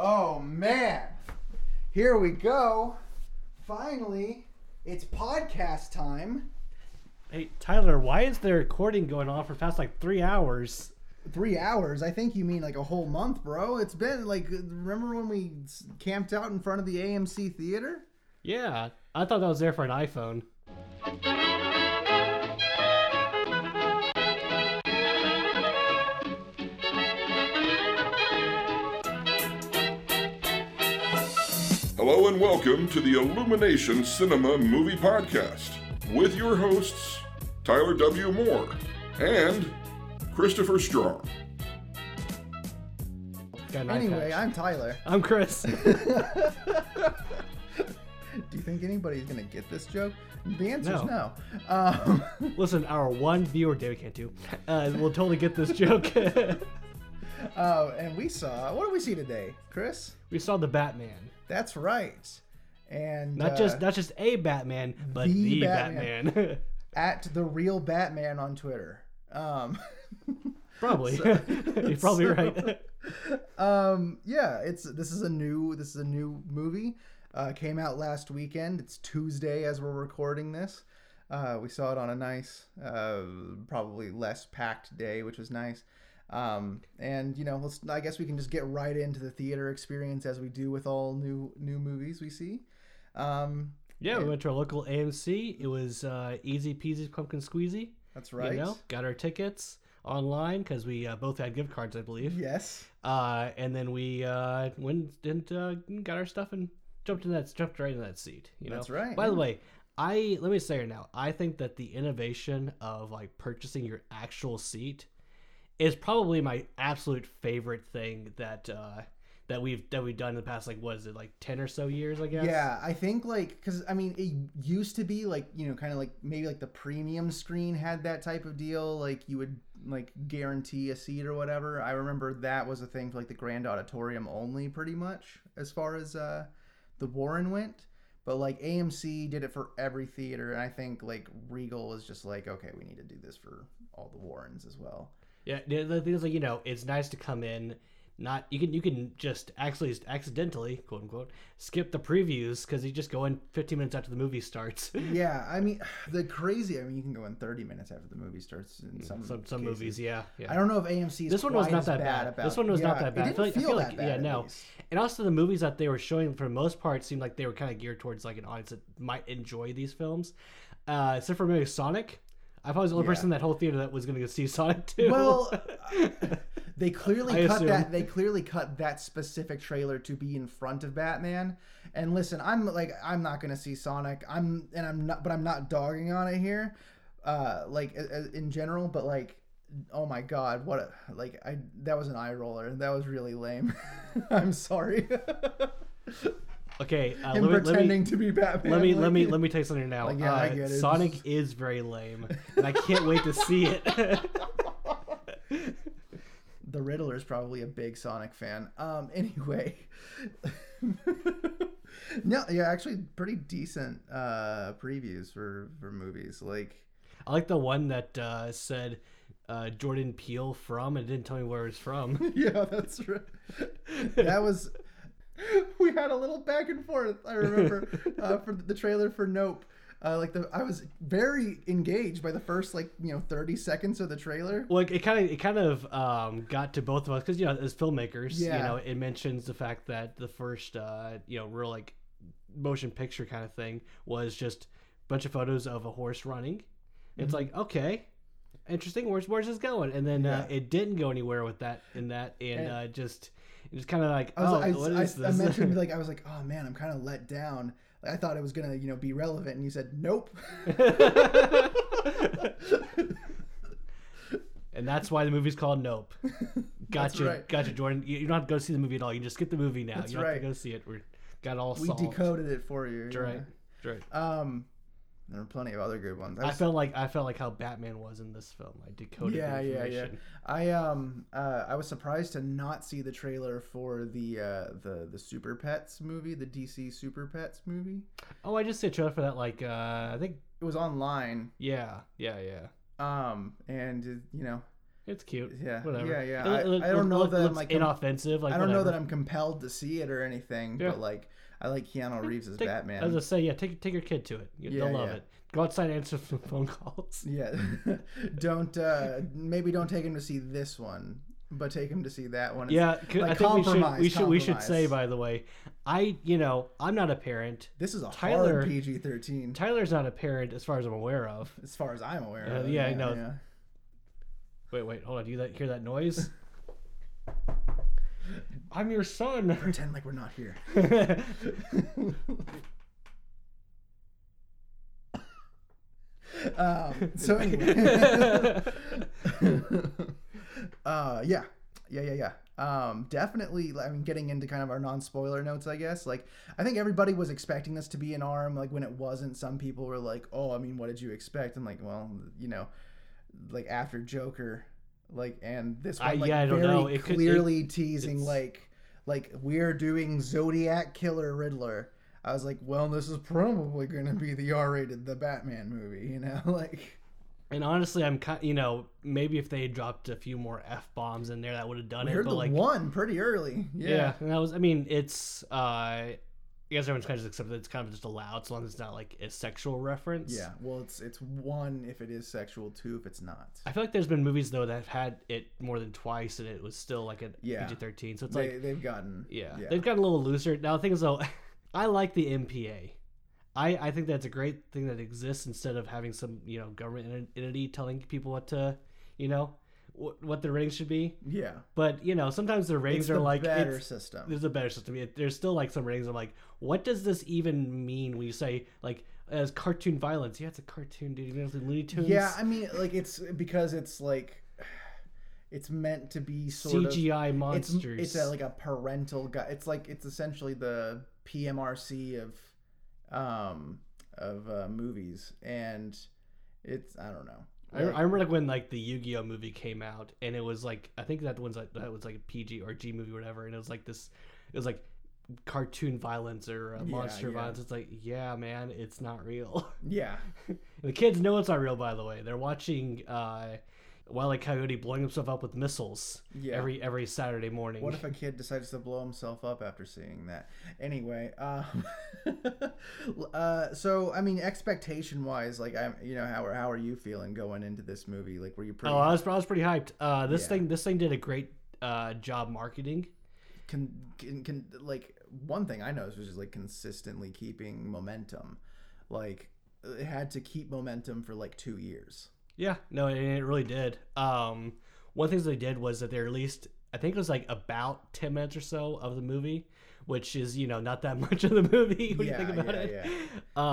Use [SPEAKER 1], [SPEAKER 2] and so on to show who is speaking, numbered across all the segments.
[SPEAKER 1] Oh man, here we go. Finally, it's podcast time.
[SPEAKER 2] Hey, Tyler, why is the recording going on for past like three hours?
[SPEAKER 1] Three hours. I think you mean like a whole month, bro. It's been like, remember when we camped out in front of the AMC theater?
[SPEAKER 2] Yeah, I thought that was there for an iPhone.
[SPEAKER 3] Hello and welcome to the Illumination Cinema Movie Podcast with your hosts, Tyler W. Moore and Christopher Strong.
[SPEAKER 2] Got an eye
[SPEAKER 1] Anyway,
[SPEAKER 2] patch.
[SPEAKER 1] I'm Tyler.
[SPEAKER 2] I'm Chris.
[SPEAKER 1] Do you think anybody's gonna get this joke? The answer's no.
[SPEAKER 2] No.
[SPEAKER 1] Um,
[SPEAKER 2] Listen, our one viewer, David can't do, uh, will totally get this joke.
[SPEAKER 1] uh, and we saw. What did we see today, Chris?
[SPEAKER 2] we saw the Batman.
[SPEAKER 1] That's right. And
[SPEAKER 2] Not
[SPEAKER 1] uh,
[SPEAKER 2] just not just a Batman, but
[SPEAKER 1] the
[SPEAKER 2] the,
[SPEAKER 1] Batman.
[SPEAKER 2] Batman.
[SPEAKER 1] at the real Batman on Twitter. Um,
[SPEAKER 2] probably.
[SPEAKER 1] So-
[SPEAKER 2] You're probably
[SPEAKER 1] so-
[SPEAKER 2] right.
[SPEAKER 1] um, yeah, it's this is a new this is a new movie. Uh, came out last weekend. It's Tuesday as we're recording this. Uh, we saw it on a nice, uh, probably less packed day, which was nice. Um, and you know, let's I guess we can just get right into the theater experience as we do with all new new movies we see. Um,
[SPEAKER 2] Yeah, we went to our local AMC. It was uh, easy peasy pumpkin squeezy.
[SPEAKER 1] that's right.
[SPEAKER 2] You know, got our tickets online because we uh, both had gift cards, I believe.
[SPEAKER 1] Yes.
[SPEAKER 2] Uh, and then we uh, went and uh, got our stuff and jumped in that jumped right in that seat. You know,
[SPEAKER 1] That's right,
[SPEAKER 2] By the way, I let me say it now. I think that the innovation of like purchasing your actual seat is probably my absolute favorite thing that uh, that we've that we've done in the past. Like, what is it? Like ten or so years, I guess.
[SPEAKER 1] Yeah, I think like because I mean it used to be like you know kind of like maybe like the premium screen had that type of deal like you would like guarantee a seat or whatever. I remember that was a thing for like the Grand Auditorium only pretty much as far as uh the Warren went. But like AMC did it for every theater, and I think like Regal was just like, okay, we need to do this for all the Warrens as well.
[SPEAKER 2] Yeah, the thing is, like you know, it's nice to come in. Not you can you can just actually accidentally quote unquote skip the previews because you just go in 15 minutes after the movie starts.
[SPEAKER 1] Yeah, I mean the crazy. I mean you can go in thirty minutes after the movie starts in some
[SPEAKER 2] some some movies, yeah, yeah.
[SPEAKER 1] I don't know if AMC
[SPEAKER 2] this one was not that
[SPEAKER 1] bad.
[SPEAKER 2] bad. This one was not that bad.
[SPEAKER 1] It
[SPEAKER 2] I feel like,
[SPEAKER 1] didn't
[SPEAKER 2] I feel
[SPEAKER 1] that
[SPEAKER 2] like
[SPEAKER 1] bad,
[SPEAKER 2] yeah, no.
[SPEAKER 1] least.
[SPEAKER 2] And also the movies that they were showing for the most part seemed like they were kind of geared towards like an audience that might enjoy these films. Uh, except for maybe Sonic. I probably was the only
[SPEAKER 1] Yeah.
[SPEAKER 2] person in that whole theater that was going to go see Sonic too.
[SPEAKER 1] Well, they clearly cut
[SPEAKER 2] assume.
[SPEAKER 1] that. They clearly cut that specific trailer to be in front of Batman. And listen, I'm like, I'm not gonna see Sonic. I'm and I'm not, but I'm not dogging on it here, uh, like in general. But like, oh my god, what a like I that was an eye roller. That was really lame. I'm sorry.
[SPEAKER 2] okay, uh, let me, let me
[SPEAKER 1] pretending to be Batman.
[SPEAKER 2] let me
[SPEAKER 1] like-
[SPEAKER 2] let me let me tell you something now.
[SPEAKER 1] Like, yeah, I
[SPEAKER 2] Uh,
[SPEAKER 1] get it.
[SPEAKER 2] Sonic is very lame, and I can't wait to see it.
[SPEAKER 1] The Riddler is probably a big Sonic fan. Um, anyway, no, yeah, actually, pretty decent uh previews for for movies. Like,
[SPEAKER 2] I like the one that uh, said uh, Jordan Peele from, and it didn't tell me where it's from.
[SPEAKER 1] yeah, that's right. That was we had a little back and forth. I remember uh, for the trailer for Nope. Uh, like the, I was very engaged by the first like you know thirty seconds of the trailer.
[SPEAKER 2] Well, it kind of it kind of um, got to both of us because you know as filmmakers,
[SPEAKER 1] Yeah.
[SPEAKER 2] you know it mentions the fact that the first uh, you know real like motion picture kind of thing was just a bunch of photos of a horse running. It's like okay, interesting. Where's where's this going? And then uh,
[SPEAKER 1] Mm-hmm.
[SPEAKER 2] It didn't go anywhere with that in that, and,
[SPEAKER 1] And-
[SPEAKER 2] uh, just it was kind of like
[SPEAKER 1] I was,
[SPEAKER 2] oh,
[SPEAKER 1] I,
[SPEAKER 2] what
[SPEAKER 1] I,
[SPEAKER 2] is
[SPEAKER 1] I
[SPEAKER 2] this?
[SPEAKER 1] mentioned like I was like, oh man, I'm kind of let down. I thought it was gonna you know be relevant, and you said nope.
[SPEAKER 2] and that's why the movie's called Nope. Gotcha,
[SPEAKER 1] right.
[SPEAKER 2] gotcha, Jordan. You, you don't have to go see the movie at all. You just skip the movie now.
[SPEAKER 1] That's
[SPEAKER 2] you don't have to go see it. We're got all
[SPEAKER 1] we
[SPEAKER 2] solved.
[SPEAKER 1] decoded it for you.
[SPEAKER 2] That's
[SPEAKER 1] yeah.
[SPEAKER 2] right. That's right.
[SPEAKER 1] Um, there are plenty of other good ones.
[SPEAKER 2] I
[SPEAKER 1] was-
[SPEAKER 2] felt like I felt like how Batman was in this film. I decoded
[SPEAKER 1] yeah, yeah, yeah. I um uh, I was surprised to not see the trailer for the uh, the the Super Pets movie, the DC Super Pets movie.
[SPEAKER 2] Oh, I just see a trailer for that. Like, uh, I think,
[SPEAKER 1] It was online.
[SPEAKER 2] yeah, yeah, yeah.
[SPEAKER 1] Um, and uh, you know,
[SPEAKER 2] It's cute.
[SPEAKER 1] Yeah,
[SPEAKER 2] Whatever.
[SPEAKER 1] yeah, yeah.
[SPEAKER 2] It-
[SPEAKER 1] I-
[SPEAKER 2] it-
[SPEAKER 1] I don't
[SPEAKER 2] it
[SPEAKER 1] know that I'm, like,
[SPEAKER 2] inoffensive. Like
[SPEAKER 1] I don't know that. I'm compelled to see it or anything,
[SPEAKER 2] Yeah.
[SPEAKER 1] but like I like Keanu Reeves as
[SPEAKER 2] Take-
[SPEAKER 1] Batman.
[SPEAKER 2] As I say, yeah, take take your kid to it. You-
[SPEAKER 1] Yeah,
[SPEAKER 2] They'll love
[SPEAKER 1] yeah.
[SPEAKER 2] it. Go outside and answer some phone calls.
[SPEAKER 1] Yeah. don't uh maybe don't take him to see this one, but take him to see that one.
[SPEAKER 2] Yeah, Yeah,
[SPEAKER 1] like
[SPEAKER 2] I think we should
[SPEAKER 1] compromise,
[SPEAKER 2] we should we should say by the way, I you know I'm not a parent.
[SPEAKER 1] This is a
[SPEAKER 2] Tyler-
[SPEAKER 1] hard PG thirteen
[SPEAKER 2] Tyler's not a parent as far as I'm aware of.
[SPEAKER 1] as far as I'm aware
[SPEAKER 2] Uh,
[SPEAKER 1] of.
[SPEAKER 2] yeah, I know. Wait, wait, hold on. Do you that, hear that noise? I'm your son.
[SPEAKER 1] Pretend like we're not here. um, so anyway. uh yeah. Yeah, yeah, yeah. Um, definitely. I mean, getting into kind of our non-spoiler notes, I guess. Like, I think everybody was expecting this to be an arm. Like, when it wasn't, some people were like, "Oh, I mean, what did you expect?" I'm like, well, you know, like after Joker, like, and this one,
[SPEAKER 2] I-
[SPEAKER 1] like,
[SPEAKER 2] yeah, I don't
[SPEAKER 1] very
[SPEAKER 2] know. It could- it-
[SPEAKER 1] clearly teasing, like, like we're doing Zodiac Killer Riddler. I was like, well, this is probably going to be the R-rated the Batman movie, you know, like.
[SPEAKER 2] and honestly, I'm kind. You know, maybe if they had dropped a few more f bombs in there, that would have done
[SPEAKER 1] We
[SPEAKER 2] it.
[SPEAKER 1] heard
[SPEAKER 2] But
[SPEAKER 1] the
[SPEAKER 2] like,
[SPEAKER 1] one pretty early.
[SPEAKER 2] yeah.
[SPEAKER 1] Yeah.
[SPEAKER 2] and that was. I mean, it's. uh I guess everyone's kind of just accepted it's kind of just allowed as long as it's not like a sexual reference.
[SPEAKER 1] Yeah. Well, it's it's one if it is sexual, two if it's not.
[SPEAKER 2] I feel like there's been movies though that have had it more than twice and it was still like a
[SPEAKER 1] Yeah.
[SPEAKER 2] PG-13. So it's
[SPEAKER 1] They
[SPEAKER 2] like
[SPEAKER 1] they've gotten
[SPEAKER 2] yeah,
[SPEAKER 1] yeah.
[SPEAKER 2] they've gotten a little looser. Now the thing is though, I like the MPA. I, I think that's a great thing that exists instead of having some you know government ent- entity telling people what to you know what, what the ratings should be.
[SPEAKER 1] yeah.
[SPEAKER 2] But you know sometimes the ratings
[SPEAKER 1] It's
[SPEAKER 2] are
[SPEAKER 1] the
[SPEAKER 2] like
[SPEAKER 1] better
[SPEAKER 2] it's-
[SPEAKER 1] system.
[SPEAKER 2] there's a better system. It, there's still like some ratings. I'm like, what does this even mean when you say like as cartoon violence? Yeah, it's a cartoon, dude. You know, it's Looney Tunes.
[SPEAKER 1] Yeah, I mean, like it's because it's like it's meant to be sort of
[SPEAKER 2] CGI
[SPEAKER 1] it's
[SPEAKER 2] monsters.
[SPEAKER 1] it's a, like a parental guy. It's like it's essentially the PMRC of um of uh, movies, and it's I don't know.
[SPEAKER 2] I, I remember like when like the Yu-Gi-Oh movie came out, and it was like I think that one's like that was like a PG or G movie or whatever, and it was like this, it was like cartoon violence or uh,
[SPEAKER 1] Yeah,
[SPEAKER 2] monster
[SPEAKER 1] yeah.
[SPEAKER 2] violence. It's like yeah, man, it's not real.
[SPEAKER 1] yeah,
[SPEAKER 2] the kids know it's not real. By the way, they're watching uh, Wile E. Coyote blowing himself up with missiles
[SPEAKER 1] Yeah.
[SPEAKER 2] every every Saturday morning.
[SPEAKER 1] What if a kid decides to blow himself up after seeing that? Anyway, um, uh, so I mean, expectation wise, like I'm, you know, how are how are you feeling going into this movie? Like, were you pretty
[SPEAKER 2] oh, I was I was pretty hyped. Uh, this
[SPEAKER 1] Yeah.
[SPEAKER 2] thing this thing did a great uh, job marketing.
[SPEAKER 1] can, can can like one thing I noticed was just like consistently keeping momentum. Like it had to keep momentum for like two years.
[SPEAKER 2] Yeah, no, and it really did. Um, one of the things they did was that they released, I think it was like about ten minutes or so of the movie, which is you know not that much of the movie when
[SPEAKER 1] Yeah,
[SPEAKER 2] you think about
[SPEAKER 1] yeah,
[SPEAKER 2] it.
[SPEAKER 1] yeah.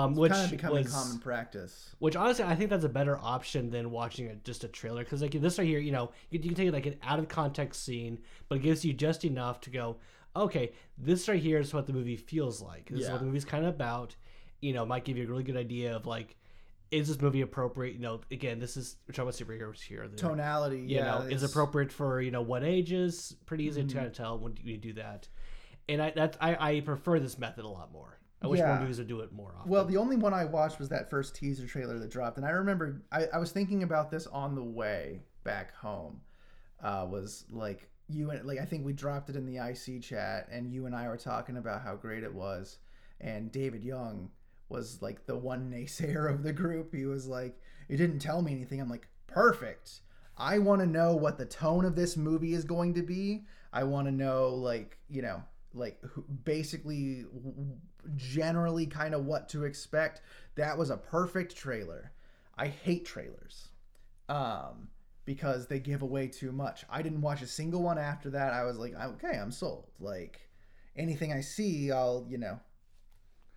[SPEAKER 2] Um, which
[SPEAKER 1] kind of becoming
[SPEAKER 2] was,
[SPEAKER 1] common practice.
[SPEAKER 2] which honestly I think that's a better option than watching a, just a trailer because like this right here, you know, you, you can take like an out of context scene, but it gives you just enough to go, okay, this right here is what the movie feels like. This is
[SPEAKER 1] Yeah.
[SPEAKER 2] what the movie's kind of about. You know, might give you a really good idea of like. Is this movie appropriate? You know, again, this is we're talking about superheroes here. They're-
[SPEAKER 1] Tonality,
[SPEAKER 2] you
[SPEAKER 1] yeah,
[SPEAKER 2] know, is
[SPEAKER 1] it's- Mm-hmm.
[SPEAKER 2] appropriate for you know what ages. Pretty easy to kind of tell when you do that. And I that I, I prefer this method a lot more. I wish more movies would do it more often.
[SPEAKER 1] Well, the only one I watched was that first teaser trailer that dropped, and I remember I, I was thinking about this on the way back home. Uh, was like you and like I think we dropped it in the IC chat, and you and I were talking about how great it was, and David Young was like the one naysayer of the group. He was like, "You didn't tell me anything." I'm like, "Perfect." I want to know what the tone of this movie is going to be. I want to know, like, you know, like basically, generally, kind of what to expect. That was a perfect trailer. I hate trailers, um, because they give away too much. I didn't watch a single one after that. I was like, okay, I'm sold. Like, anything I see, I'll, you know,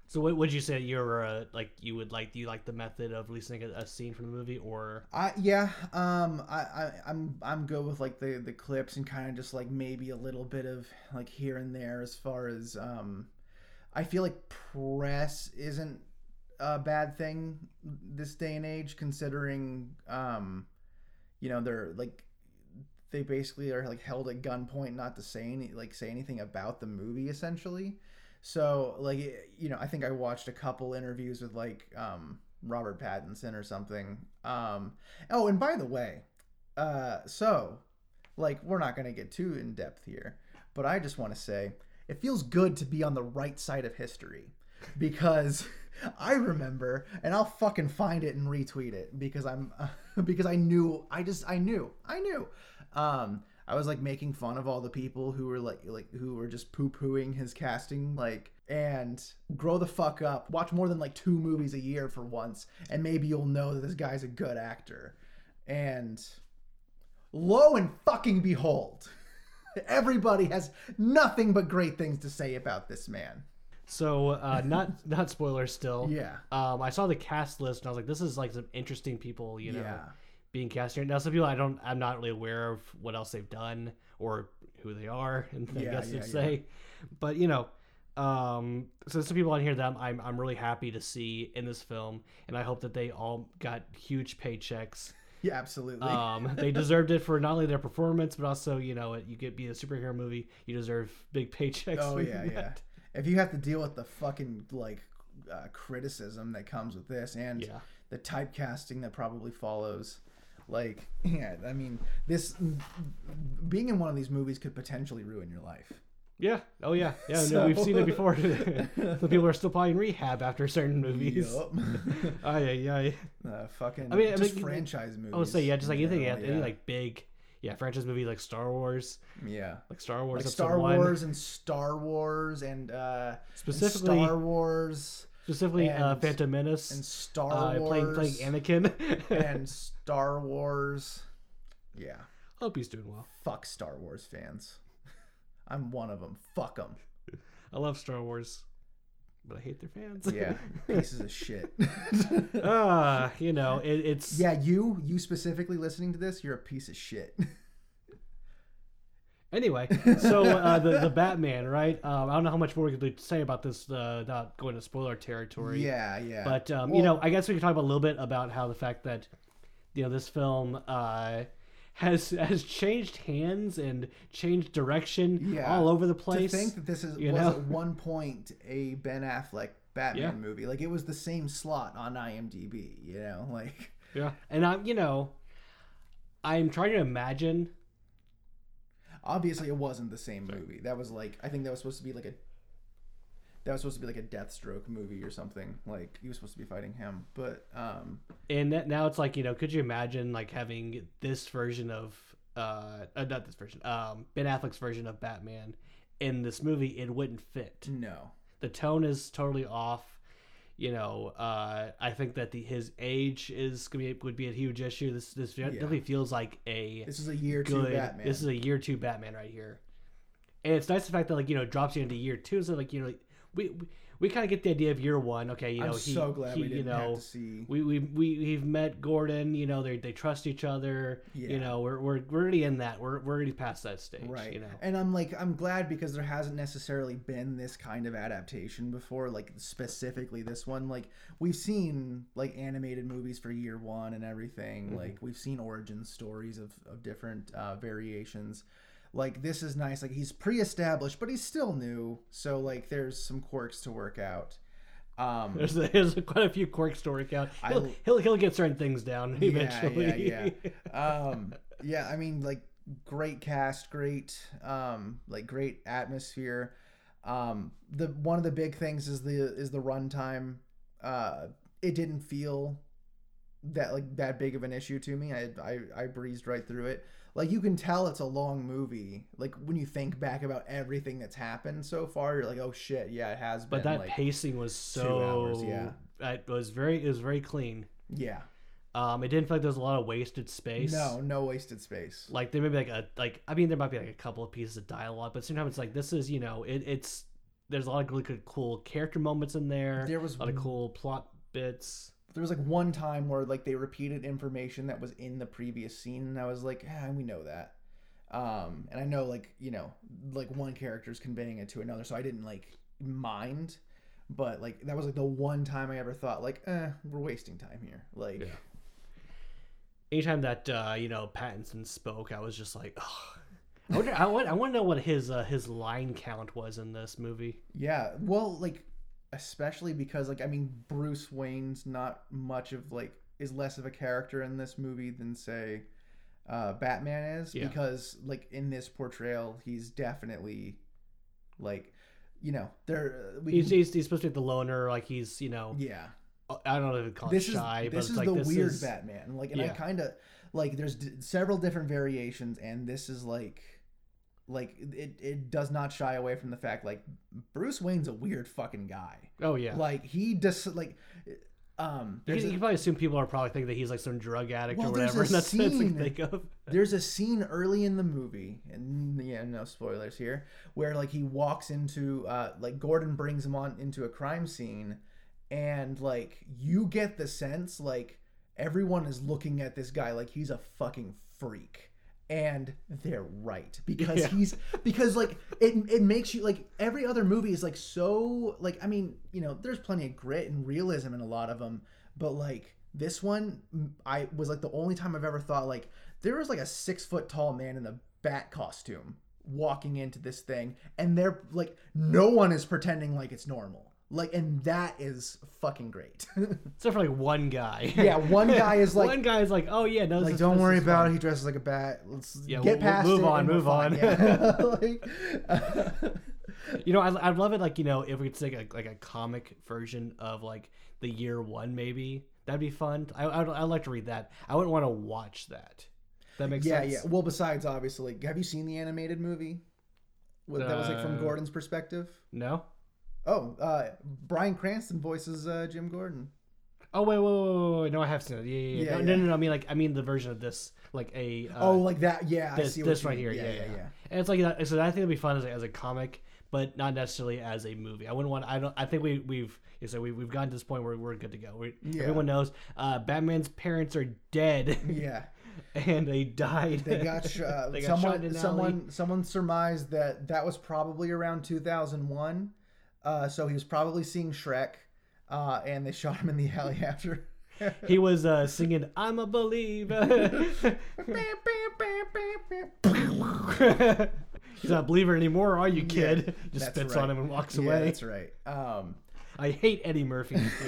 [SPEAKER 2] so what would you say you're uh, like? You would like? You like the method of releasing a, a scene from the movie, or
[SPEAKER 1] I yeah, um, I, I I'm I'm good with like the the clips and kind of just like maybe a little bit of like here and there as far as um, I feel like press isn't a bad thing this day and age considering um, you know they're like they basically are like held at gunpoint not to say any like say anything about the movie essentially. So like you know, I think I watched a couple interviews with like um, Robert Pattinson or something. Um, oh, and by the way, Uh, so, like, we're not gonna get too in depth here, but I just want to say it feels good to be on the right side of history because I remember, and I'll fucking find it and retweet it because I'm because I knew I just I knew I knew. Um, I was like making fun of all the people who were like like who were just poo pooing his casting like and grow the fuck up. Watch more than like two movies a year for once, and maybe you'll know that this guy's a good actor. And lo and fucking behold, everybody has nothing but great things to say about this man.
[SPEAKER 2] So uh, not not spoilers still.
[SPEAKER 1] Yeah.
[SPEAKER 2] Um, I saw the cast list and I was like, this is like some interesting people, you know,
[SPEAKER 1] Yeah.
[SPEAKER 2] Being cast here. Now some people I don't, I'm not really aware of what else they've done or who they are, and I
[SPEAKER 1] Yeah,
[SPEAKER 2] guess
[SPEAKER 1] yeah,
[SPEAKER 2] to say, but you know, um, so some people on here that I'm, I'm I'm really happy to see in this film, and I hope that they all got huge paychecks.
[SPEAKER 1] Yeah, absolutely.
[SPEAKER 2] Um, they deserved it for not only their performance, but also you know, you get be a superhero movie, you deserve big paychecks.
[SPEAKER 1] oh yeah,
[SPEAKER 2] that.
[SPEAKER 1] yeah. If you have to deal with the fucking like uh, criticism that comes with this and
[SPEAKER 2] Yeah.
[SPEAKER 1] the typecasting that probably follows, like yeah, I mean, this being in one of these movies could potentially ruin your life.
[SPEAKER 2] Yeah. Oh yeah. Yeah. no, we've seen it before. the people are still probably in rehab after certain movies.
[SPEAKER 1] Yup.
[SPEAKER 2] Oh yeah, yeah.
[SPEAKER 1] uh, fucking.
[SPEAKER 2] I mean, I
[SPEAKER 1] just
[SPEAKER 2] mean,
[SPEAKER 1] franchise movies.
[SPEAKER 2] I would say yeah, just like
[SPEAKER 1] in
[SPEAKER 2] anything, yeah,
[SPEAKER 1] general,
[SPEAKER 2] any like big, yeah, franchise movie like Star Wars,
[SPEAKER 1] yeah.
[SPEAKER 2] like Star Wars,
[SPEAKER 1] Like Star
[SPEAKER 2] One,
[SPEAKER 1] Wars and Star Wars and uh, and
[SPEAKER 2] specifically,
[SPEAKER 1] Star Wars
[SPEAKER 2] specifically uh, Phantom Menace,
[SPEAKER 1] and Star
[SPEAKER 2] uh,
[SPEAKER 1] Wars
[SPEAKER 2] playing playing Anakin.
[SPEAKER 1] and Star Wars. Yeah.
[SPEAKER 2] Hope he's doing well.
[SPEAKER 1] Fuck Star Wars fans. I'm one of them. Fuck them.
[SPEAKER 2] I love Star Wars, but I hate their fans.
[SPEAKER 1] Yeah, pieces of shit.
[SPEAKER 2] Ah, you know, it, it's
[SPEAKER 1] yeah, you, you specifically listening to this, you're a piece of shit.
[SPEAKER 2] Anyway, so uh, the the Batman, right? Um, I don't know how much more we could say about this uh, without going to spoiler territory.
[SPEAKER 1] yeah, yeah.
[SPEAKER 2] But um, you know, I guess we could talk about a little bit about how the fact that you know this film uh, has has changed hands and changed direction
[SPEAKER 1] Yeah.
[SPEAKER 2] all over the place.
[SPEAKER 1] to think that this is
[SPEAKER 2] you
[SPEAKER 1] was
[SPEAKER 2] know?
[SPEAKER 1] at one point a Ben Affleck Batman
[SPEAKER 2] Yeah.
[SPEAKER 1] movie, like it was the same slot on IMDb. You know, like
[SPEAKER 2] yeah, and I'm you know, I'm trying to imagine.
[SPEAKER 1] Obviously it wasn't the same movie. That was like I think that was supposed to be like a that was supposed to be like a Deathstroke movie or something. Like he was supposed to be fighting him, but um,
[SPEAKER 2] And that, now it's like you know, could you imagine like having this version of uh, uh not this version, um, Ben Affleck's version of Batman in this movie? It wouldn't fit.
[SPEAKER 1] no,
[SPEAKER 2] the tone is totally off. You know, uh, I think that the his age is gonna be would be a huge issue. This this definitely feels like a
[SPEAKER 1] this is a year two
[SPEAKER 2] good.
[SPEAKER 1] Batman.
[SPEAKER 2] This is a year two Batman right here, and it's nice the fact that like you know drops you into year two. So like you know we we, we kind of get the idea of year one. Okay, you know
[SPEAKER 1] I'm
[SPEAKER 2] he,
[SPEAKER 1] so glad
[SPEAKER 2] he,
[SPEAKER 1] we didn't
[SPEAKER 2] you know
[SPEAKER 1] have to see.
[SPEAKER 2] we we we we've met Gordon. You know they they trust each other.
[SPEAKER 1] Yeah.
[SPEAKER 2] You know we're we're we're already in that. We're we're already past that stage.
[SPEAKER 1] Right.
[SPEAKER 2] You know.
[SPEAKER 1] And I'm like, I'm glad because there hasn't necessarily been this kind of adaptation before, like specifically this one. Like, we've seen like animated movies for year one and everything. Like, we've seen origin stories of, of different uh, variations. Like, this is nice. Like, he's pre established, but he's still new. So, like, there's some quirks to work out. Um,
[SPEAKER 2] There's, there's quite a few quirks to work out. He'll, he'll, he'll get certain things down eventually.
[SPEAKER 1] Yeah, yeah, um, yeah. I mean, like great cast, great, um, like great atmosphere. Um, the one of the big things is the is the runtime. Uh, it didn't feel that like that big of an issue to me. I, I I breezed right through it. Like you can tell it's a long movie. Like when you think back about everything that's happened so far, you're like, oh shit, yeah, it has been.
[SPEAKER 2] But that
[SPEAKER 1] like,
[SPEAKER 2] pacing was so
[SPEAKER 1] hours, yeah.
[SPEAKER 2] It was very it was very clean.
[SPEAKER 1] yeah,
[SPEAKER 2] Um, it didn't feel like there was a lot of wasted space.
[SPEAKER 1] no, no wasted space.
[SPEAKER 2] Like there may be like a like I mean there might be like a couple of pieces of dialogue, but sometimes it's like this is you know it, it's there's a lot of really good cool character moments in there.
[SPEAKER 1] There was
[SPEAKER 2] a lot of cool plot bits.
[SPEAKER 1] There was like one time where like they repeated information that was in the previous scene and i was like ah, we know that um and i know like you know like one character's conveying it to another so i didn't like mind but like that was like the one time i ever thought like eh we're wasting time here like
[SPEAKER 2] Yeah. Anytime that uh, you know Pattinson spoke, I was just like, oh. I wonder. I want. I want to know what his uh, his line count was in this movie.
[SPEAKER 1] Yeah, well, like especially because like I mean Bruce Wayne's not much of like is less of a character in this movie than say uh, Batman is
[SPEAKER 2] Yeah.
[SPEAKER 1] because like in this portrayal, he's definitely like you know there we
[SPEAKER 2] He's, he's, he's supposed to be the loner, like he's you know
[SPEAKER 1] yeah
[SPEAKER 2] I don't know if call
[SPEAKER 1] this
[SPEAKER 2] it
[SPEAKER 1] is
[SPEAKER 2] shy, but
[SPEAKER 1] this
[SPEAKER 2] it's
[SPEAKER 1] is
[SPEAKER 2] like
[SPEAKER 1] the
[SPEAKER 2] this
[SPEAKER 1] weird
[SPEAKER 2] is,
[SPEAKER 1] Batman like and I kind of like there's d- several different variations and this is like like it, it does not shy away from the fact like Bruce Wayne's a weird fucking guy
[SPEAKER 2] Oh yeah.
[SPEAKER 1] like he does like um
[SPEAKER 2] You
[SPEAKER 1] a-
[SPEAKER 2] you probably assume people are probably thinking that he's like some drug addict
[SPEAKER 1] Well,
[SPEAKER 2] or whatever, and that's what they think of.
[SPEAKER 1] there's a scene early in the movie and yeah no spoilers here where like he walks into uh like gordon brings him on into a crime scene and like you get the sense like everyone is looking at this guy like he's a fucking freak and they're right because
[SPEAKER 2] Yeah.
[SPEAKER 1] he's because like it it makes you like every other movie is like so like I mean you know there's plenty of grit and realism in a lot of them but like this one I was like the only time I've ever thought like there was like a six foot tall man in a bat costume walking into this thing and they're like no one is pretending like it's normal like and that is fucking great
[SPEAKER 2] Except for like one guy.
[SPEAKER 1] yeah one guy is like
[SPEAKER 2] one guy is like, oh yeah, no,
[SPEAKER 1] like
[SPEAKER 2] is-
[SPEAKER 1] don't
[SPEAKER 2] this
[SPEAKER 1] worry
[SPEAKER 2] is
[SPEAKER 1] about
[SPEAKER 2] fine."
[SPEAKER 1] it. He dresses like a bat. Let's
[SPEAKER 2] Yeah,
[SPEAKER 1] get
[SPEAKER 2] we'll-
[SPEAKER 1] past
[SPEAKER 2] move
[SPEAKER 1] it.
[SPEAKER 2] on,
[SPEAKER 1] and we're
[SPEAKER 2] move on.
[SPEAKER 1] Yeah. like,
[SPEAKER 2] You know, I, I'd love it like you know if we could take a, like a comic version of like the year one maybe that'd be fun. I I'd, I'd like to read that. I wouldn't want to watch that. That makes
[SPEAKER 1] yeah,
[SPEAKER 2] sense.
[SPEAKER 1] yeah. Yeah. Well, besides, obviously, have you seen the animated movie? What, that was like from
[SPEAKER 2] Uh,
[SPEAKER 1] Gordon's perspective.
[SPEAKER 2] No.
[SPEAKER 1] Oh, uh, Bryan Cranston voices uh, Jim Gordon.
[SPEAKER 2] Oh wait, wait, wait, wait, wait. No, I have seen it. Yeah, yeah, yeah. No, no, no, no. I mean, like, I mean the version of this, like a. Uh,
[SPEAKER 1] oh, like that. Yeah, I
[SPEAKER 2] this,
[SPEAKER 1] what
[SPEAKER 2] this right
[SPEAKER 1] mean.
[SPEAKER 2] here.
[SPEAKER 1] Yeah,
[SPEAKER 2] Yeah,
[SPEAKER 1] yeah, yeah.
[SPEAKER 2] And it's like that. So I think it'd be fun as a, as a comic, but not necessarily as a movie. I wouldn't want. I don't. I think we we've. You so we we've gotten to this point where we're good to go. We,
[SPEAKER 1] Yeah.
[SPEAKER 2] Everyone knows. Uh, Batman's parents are dead,
[SPEAKER 1] Yeah,
[SPEAKER 2] and they died.
[SPEAKER 1] they got, sh- uh,
[SPEAKER 2] They got shot
[SPEAKER 1] someone.
[SPEAKER 2] in an alley.
[SPEAKER 1] Someone. Someone surmised that that was probably around 2001. Uh, so he was probably seeing Shrek, uh, and they shot him in the alley after.
[SPEAKER 2] he was uh, singing "I'm a Believer." He's not a believer anymore, are you, kid? Just
[SPEAKER 1] That's
[SPEAKER 2] spits
[SPEAKER 1] right.
[SPEAKER 2] on him and walks
[SPEAKER 1] Yeah,
[SPEAKER 2] away.
[SPEAKER 1] that's right. Um,
[SPEAKER 2] I hate Eddie Murphy.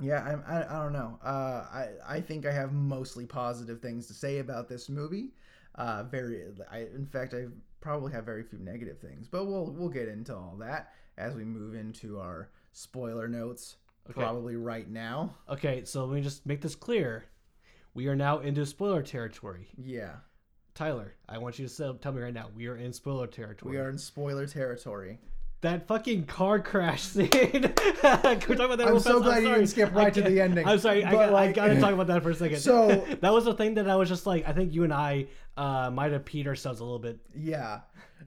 [SPEAKER 1] yeah, I'm, I, I don't know. Uh, I, I think I have mostly positive things to say about this movie. Uh, very, I, in fact, I probably have very few negative things, but we'll we'll get into all that as we move into our spoiler notes.
[SPEAKER 2] Okay.
[SPEAKER 1] Probably right now.
[SPEAKER 2] okay, so let me just make this clear. We are now into spoiler territory.
[SPEAKER 1] Yeah,
[SPEAKER 2] Tyler, I want you to tell me right now. We are in spoiler territory.
[SPEAKER 1] we are in spoiler territory.
[SPEAKER 2] That fucking car crash scene. Can we talk about that?
[SPEAKER 1] I'm so
[SPEAKER 2] fast?
[SPEAKER 1] glad you
[SPEAKER 2] sorry.
[SPEAKER 1] didn't skip
[SPEAKER 2] I
[SPEAKER 1] right to the ending,
[SPEAKER 2] I'm sorry. I, got, I
[SPEAKER 1] like-
[SPEAKER 2] gotta talk about that for a second.
[SPEAKER 1] So-
[SPEAKER 2] that was the thing that I was just like, I think you and I uh, might have peed ourselves a little bit.
[SPEAKER 1] Yeah,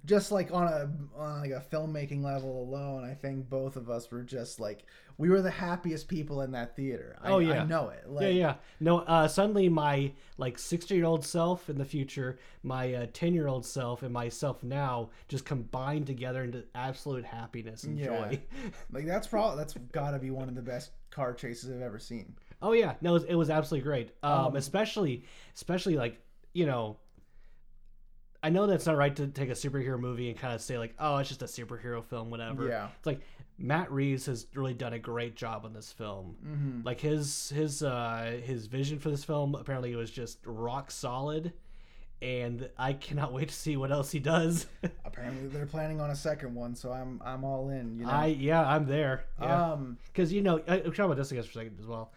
[SPEAKER 1] just like on a on like a filmmaking level alone, I think both of us were just like we were the happiest people in that theater. I,
[SPEAKER 2] Oh, yeah.
[SPEAKER 1] I know it. Like,
[SPEAKER 2] yeah, yeah. No, uh, suddenly my like 60 year old self in the future, my 10 year old self, and myself now just combined together into absolute happiness and
[SPEAKER 1] Yeah.
[SPEAKER 2] joy.
[SPEAKER 1] Like that's probably that's got to be one of the best car chases I've ever seen.
[SPEAKER 2] Oh yeah, no, it was, it was absolutely great. Um,
[SPEAKER 1] Um,
[SPEAKER 2] especially, especially like you know, I know that's not right to take a superhero movie and kind of say like, oh, it's just a superhero film, whatever.
[SPEAKER 1] Yeah.
[SPEAKER 2] It's like Matt Reeves has really done a great job on this film.
[SPEAKER 1] Mm-hmm.
[SPEAKER 2] Like his his uh, his vision for this film apparently was just rock solid, and I cannot wait to see what else he does.
[SPEAKER 1] Apparently they're planning on a second one, so I'm I'm all in. You know.
[SPEAKER 2] I yeah, I'm there. Yeah.
[SPEAKER 1] um.
[SPEAKER 2] because you know I- I'm talking about this I guess for a second as well.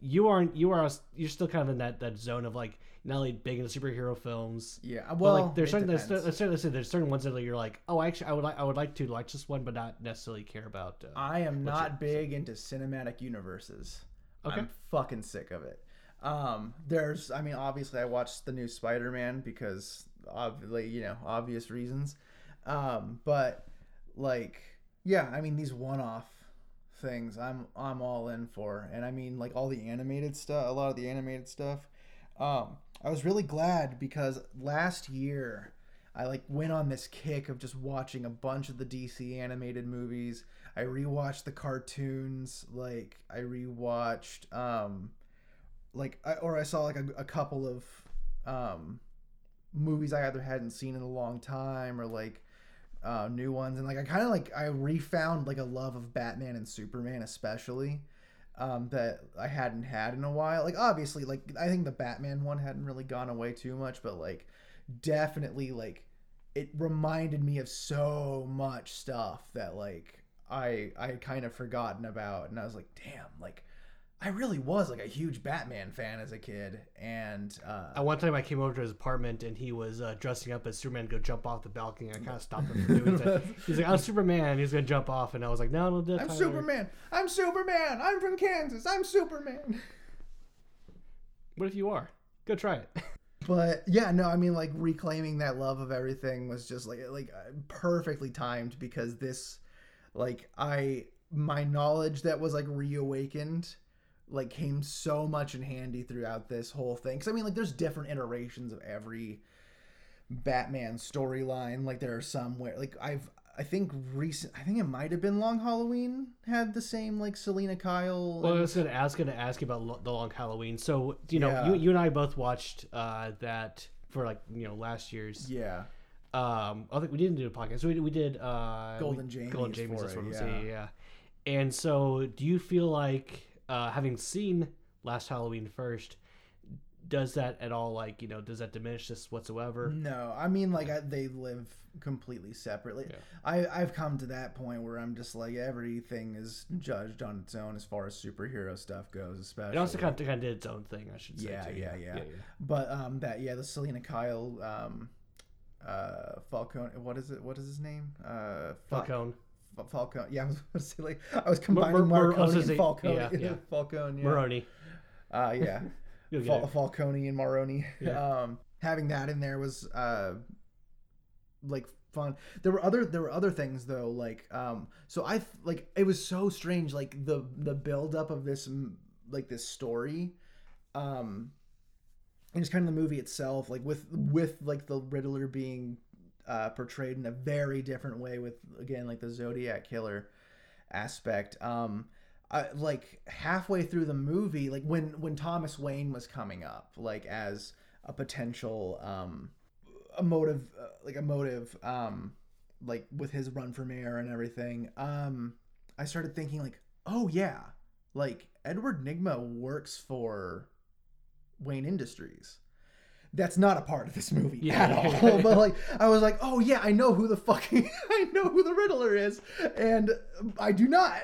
[SPEAKER 2] You aren't you are you're still kind of in that that zone of like not only big into superhero films,
[SPEAKER 1] Yeah. Well,
[SPEAKER 2] like there's certain there's, there's certain there's certain ones that you're like oh actually I would like I would like to watch this one but not necessarily care about. Uh,
[SPEAKER 1] I am not big into cinematic universes.
[SPEAKER 2] Okay.
[SPEAKER 1] I'm fucking sick of it. Um, there's, I mean, obviously, I watched the new Spider-Man because, obviously, you know, obvious reasons. Um, but like, yeah, I mean, these one-off things, I'm I'm all in for, and I mean, like all the animated stuff, a lot of the animated stuff. Um, I was really glad because last year. I like went on this kick of just watching a bunch of the DC animated movies. I rewatched the cartoons. Like I rewatched, um, like I, or I saw like a, a couple of um, movies I either hadn't seen in a long time or like uh, new ones, and like I kind of like I refound like a love of Batman and Superman, especially. Um, that I hadn't had in a while. Like obviously, like I think the Batman one hadn't really gone away too much, but like definitely like it reminded me of so much stuff that like I I had kind of forgotten about, and I was like, damn, like I really was like a huge Batman fan as a kid, and uh,
[SPEAKER 2] At one time, I came over to his apartment and he was uh, dressing up as Superman, to go jump off the balcony. And I kind of stopped him from doing that. He's like, "I'm Superman." He's gonna jump off, and I was like, "No, no, do it,
[SPEAKER 1] I'm
[SPEAKER 2] Tyler."
[SPEAKER 1] Superman. I'm Superman. I'm from Kansas. I'm Superman.
[SPEAKER 2] What if you are? Go try it.
[SPEAKER 1] But yeah, no, I mean like reclaiming that love of everything was just like like uh, perfectly timed because this like I my knowledge that was like reawakened like came so much in handy throughout this whole thing. Cuz I mean like there's different iterations of every Batman storyline. Like there are some where like I've I think recent I think it might have been Long Halloween had the same like Selina Kyle
[SPEAKER 2] Well, I was gonna ask, gonna ask you about lo- the Long Halloween. So, you know,
[SPEAKER 1] Yeah.
[SPEAKER 2] you, you and I both watched uh, that for like you know last year's.
[SPEAKER 1] yeah.
[SPEAKER 2] Um, I think we didn't do a podcast. We, we did uh,
[SPEAKER 1] Golden Jamies
[SPEAKER 2] Golden Jamies.
[SPEAKER 1] for
[SPEAKER 2] That's what I'm
[SPEAKER 1] yeah.
[SPEAKER 2] saying. Yeah. And so, do you feel like uh, having seen Last Halloween first, does that at all like you know does that diminish this whatsoever?
[SPEAKER 1] No, I mean like I, they live completely separately.
[SPEAKER 2] Yeah.
[SPEAKER 1] I I've come to that point where I'm just like everything is judged on its own as far as superhero stuff goes, especially.
[SPEAKER 2] It also kind of, kind of did its own thing, I should say.
[SPEAKER 1] Yeah,
[SPEAKER 2] too.
[SPEAKER 1] yeah, yeah. But um, that yeah, the Selina Kyle um, uh, Falcone. What is it? What is his name? Uh, Fa-
[SPEAKER 2] Falcone.
[SPEAKER 1] Fa- Falcone. Yeah, I was like I was combining
[SPEAKER 2] Mar- was
[SPEAKER 1] Marconi and Falcone.
[SPEAKER 2] yeah, yeah.
[SPEAKER 1] Falcone. Yeah.
[SPEAKER 2] Maroni.
[SPEAKER 1] Uh, yeah. Fal- Falcone and Maroni.
[SPEAKER 2] Yeah.
[SPEAKER 1] Um, having that in there was uh, like fun. There were other there were other things though. Like um, so I like it was so strange. Like the the build up of this like this story, um, and just kind of the movie itself. Like with with like the Riddler being uh, portrayed in a very different way with again like the Zodiac killer aspect. Um, I, like halfway through the movie, like when when Thomas Wayne was coming up, like as a potential um, a motive, uh, like a motive, um, like with his run for mayor and everything. Um, I started thinking like, oh yeah, like Edward Nygma works for Wayne Industries. That's not a part of this movie
[SPEAKER 2] Yeah.
[SPEAKER 1] at all. but like, I was like, oh yeah, I know who the fucking, I know who the Riddler is, and I do not.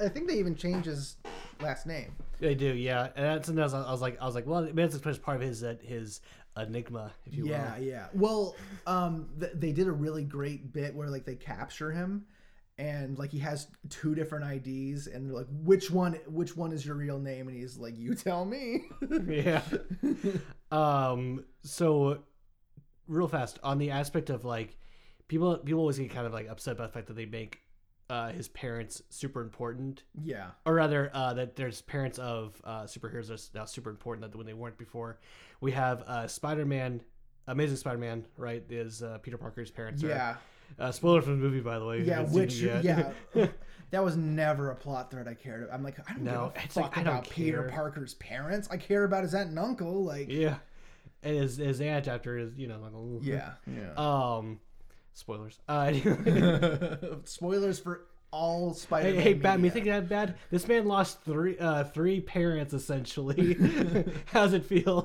[SPEAKER 1] I think they even changed his last name.
[SPEAKER 2] They do, yeah. And that's and I was, like, I was like, well, maybe that's part of his uh, his enigma, if you
[SPEAKER 1] Yeah,
[SPEAKER 2] will.
[SPEAKER 1] Yeah, yeah. Well, um, th- they did a really great bit where like they capture him, and like he has two different IDs, and they're like, which one, which one is your real name? And he's like, you tell me.
[SPEAKER 2] yeah. Um. So, real fast on the aspect of like people, people always get kind of like upset about the fact that they make uh, his parents super important,
[SPEAKER 1] yeah,
[SPEAKER 2] or rather, uh, that there's parents of uh, superheroes are now super important that when they weren't before. We have uh, Spider-Man, Amazing Spider-Man, right? Is uh, Peter Parker's parents? are-
[SPEAKER 1] yeah,
[SPEAKER 2] Uh, spoiler from the movie, by the way. you
[SPEAKER 1] yeah.
[SPEAKER 2] haven't seen
[SPEAKER 1] Which,
[SPEAKER 2] it yet.
[SPEAKER 1] yeah. That was never a plot thread I cared. About. I'm like, I don't
[SPEAKER 2] No,
[SPEAKER 1] give a
[SPEAKER 2] it's
[SPEAKER 1] fuck
[SPEAKER 2] like,
[SPEAKER 1] about Peter
[SPEAKER 2] care.
[SPEAKER 1] Parker's parents. I care about his aunt and uncle. Like,
[SPEAKER 2] yeah. And his his aunt after is you know like "Ooh."
[SPEAKER 1] yeah, yeah.
[SPEAKER 2] Um, spoilers. Uh, anyway.
[SPEAKER 1] Spoilers for all Spider-Man.
[SPEAKER 2] Hey, hey, Batman, you
[SPEAKER 1] media.
[SPEAKER 2] think that bad? This man lost three, uh, three parents essentially. How's it feel?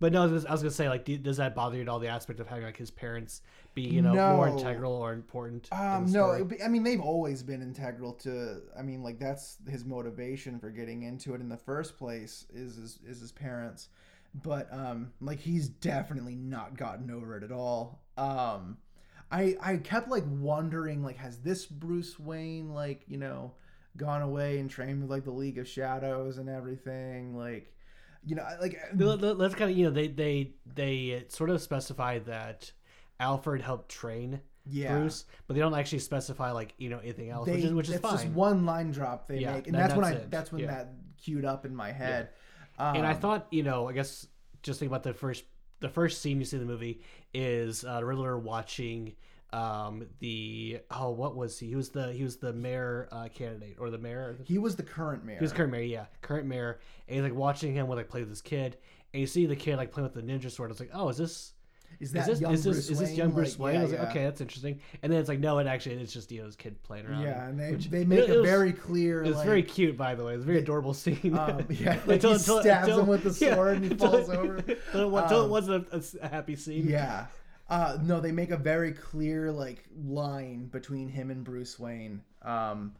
[SPEAKER 2] but no, I was, I was gonna say, like, do, does that bother you at all? The aspect of having like his parents be, you know, more integral or important?
[SPEAKER 1] Um, no, be- I mean they've always been integral to. I mean, like that's his motivation for getting into it in the first place is his, is his parents, but um, like he's definitely not gotten over it at all. Um, I I kept like wondering like has this Bruce Wayne like you know gone away and trained with like the League of Shadows and everything like. You know, like
[SPEAKER 2] Let- let- Let's kind of, you know, they they they sort of specify that Alfred helped train
[SPEAKER 1] yeah,
[SPEAKER 2] Bruce, but they don't actually specify like you know anything else,
[SPEAKER 1] they,
[SPEAKER 2] which is which is
[SPEAKER 1] it's
[SPEAKER 2] fine.
[SPEAKER 1] just one line drop they
[SPEAKER 2] Yeah,
[SPEAKER 1] make, and that's, when I
[SPEAKER 2] that's it.
[SPEAKER 1] that's when
[SPEAKER 2] Yeah.
[SPEAKER 1] that queued up in my head. Um,
[SPEAKER 2] and I thought, you know, I guess just think about the first the first scene you see in the movie is uh, Riddler watching um the oh what was he he was the he was the mayor uh, candidate or the mayor
[SPEAKER 1] he was the current mayor.
[SPEAKER 2] he was current mayor yeah current mayor and he's like watching him with like play with this kid and you see the kid like playing with the ninja sword it's like oh is this
[SPEAKER 1] is that
[SPEAKER 2] is this
[SPEAKER 1] young
[SPEAKER 2] is this
[SPEAKER 1] Bruce
[SPEAKER 2] is this
[SPEAKER 1] Wayne?
[SPEAKER 2] young Bruce
[SPEAKER 1] Like,
[SPEAKER 2] Wayne?
[SPEAKER 1] yeah,
[SPEAKER 2] I was like,
[SPEAKER 1] yeah.
[SPEAKER 2] okay, that's interesting. And then it's like, no, it actually it's just you know his kid playing around.
[SPEAKER 1] Yeah, and they,
[SPEAKER 2] which-
[SPEAKER 1] they make
[SPEAKER 2] it
[SPEAKER 1] a
[SPEAKER 2] was-
[SPEAKER 1] very clear.
[SPEAKER 2] It was
[SPEAKER 1] like,
[SPEAKER 2] very cute, by the way. It's a very adorable scene.
[SPEAKER 1] Um, yeah, like
[SPEAKER 2] Until-
[SPEAKER 1] he
[SPEAKER 2] until-
[SPEAKER 1] stabs
[SPEAKER 2] until-
[SPEAKER 1] him with the
[SPEAKER 2] yeah,
[SPEAKER 1] sword and he
[SPEAKER 2] until-
[SPEAKER 1] falls over.
[SPEAKER 2] Until it, wa- until it
[SPEAKER 1] Um,
[SPEAKER 2] wasn't a, a happy scene.
[SPEAKER 1] Yeah. Uh, no, they make a very clear like line between him and Bruce Wayne, um,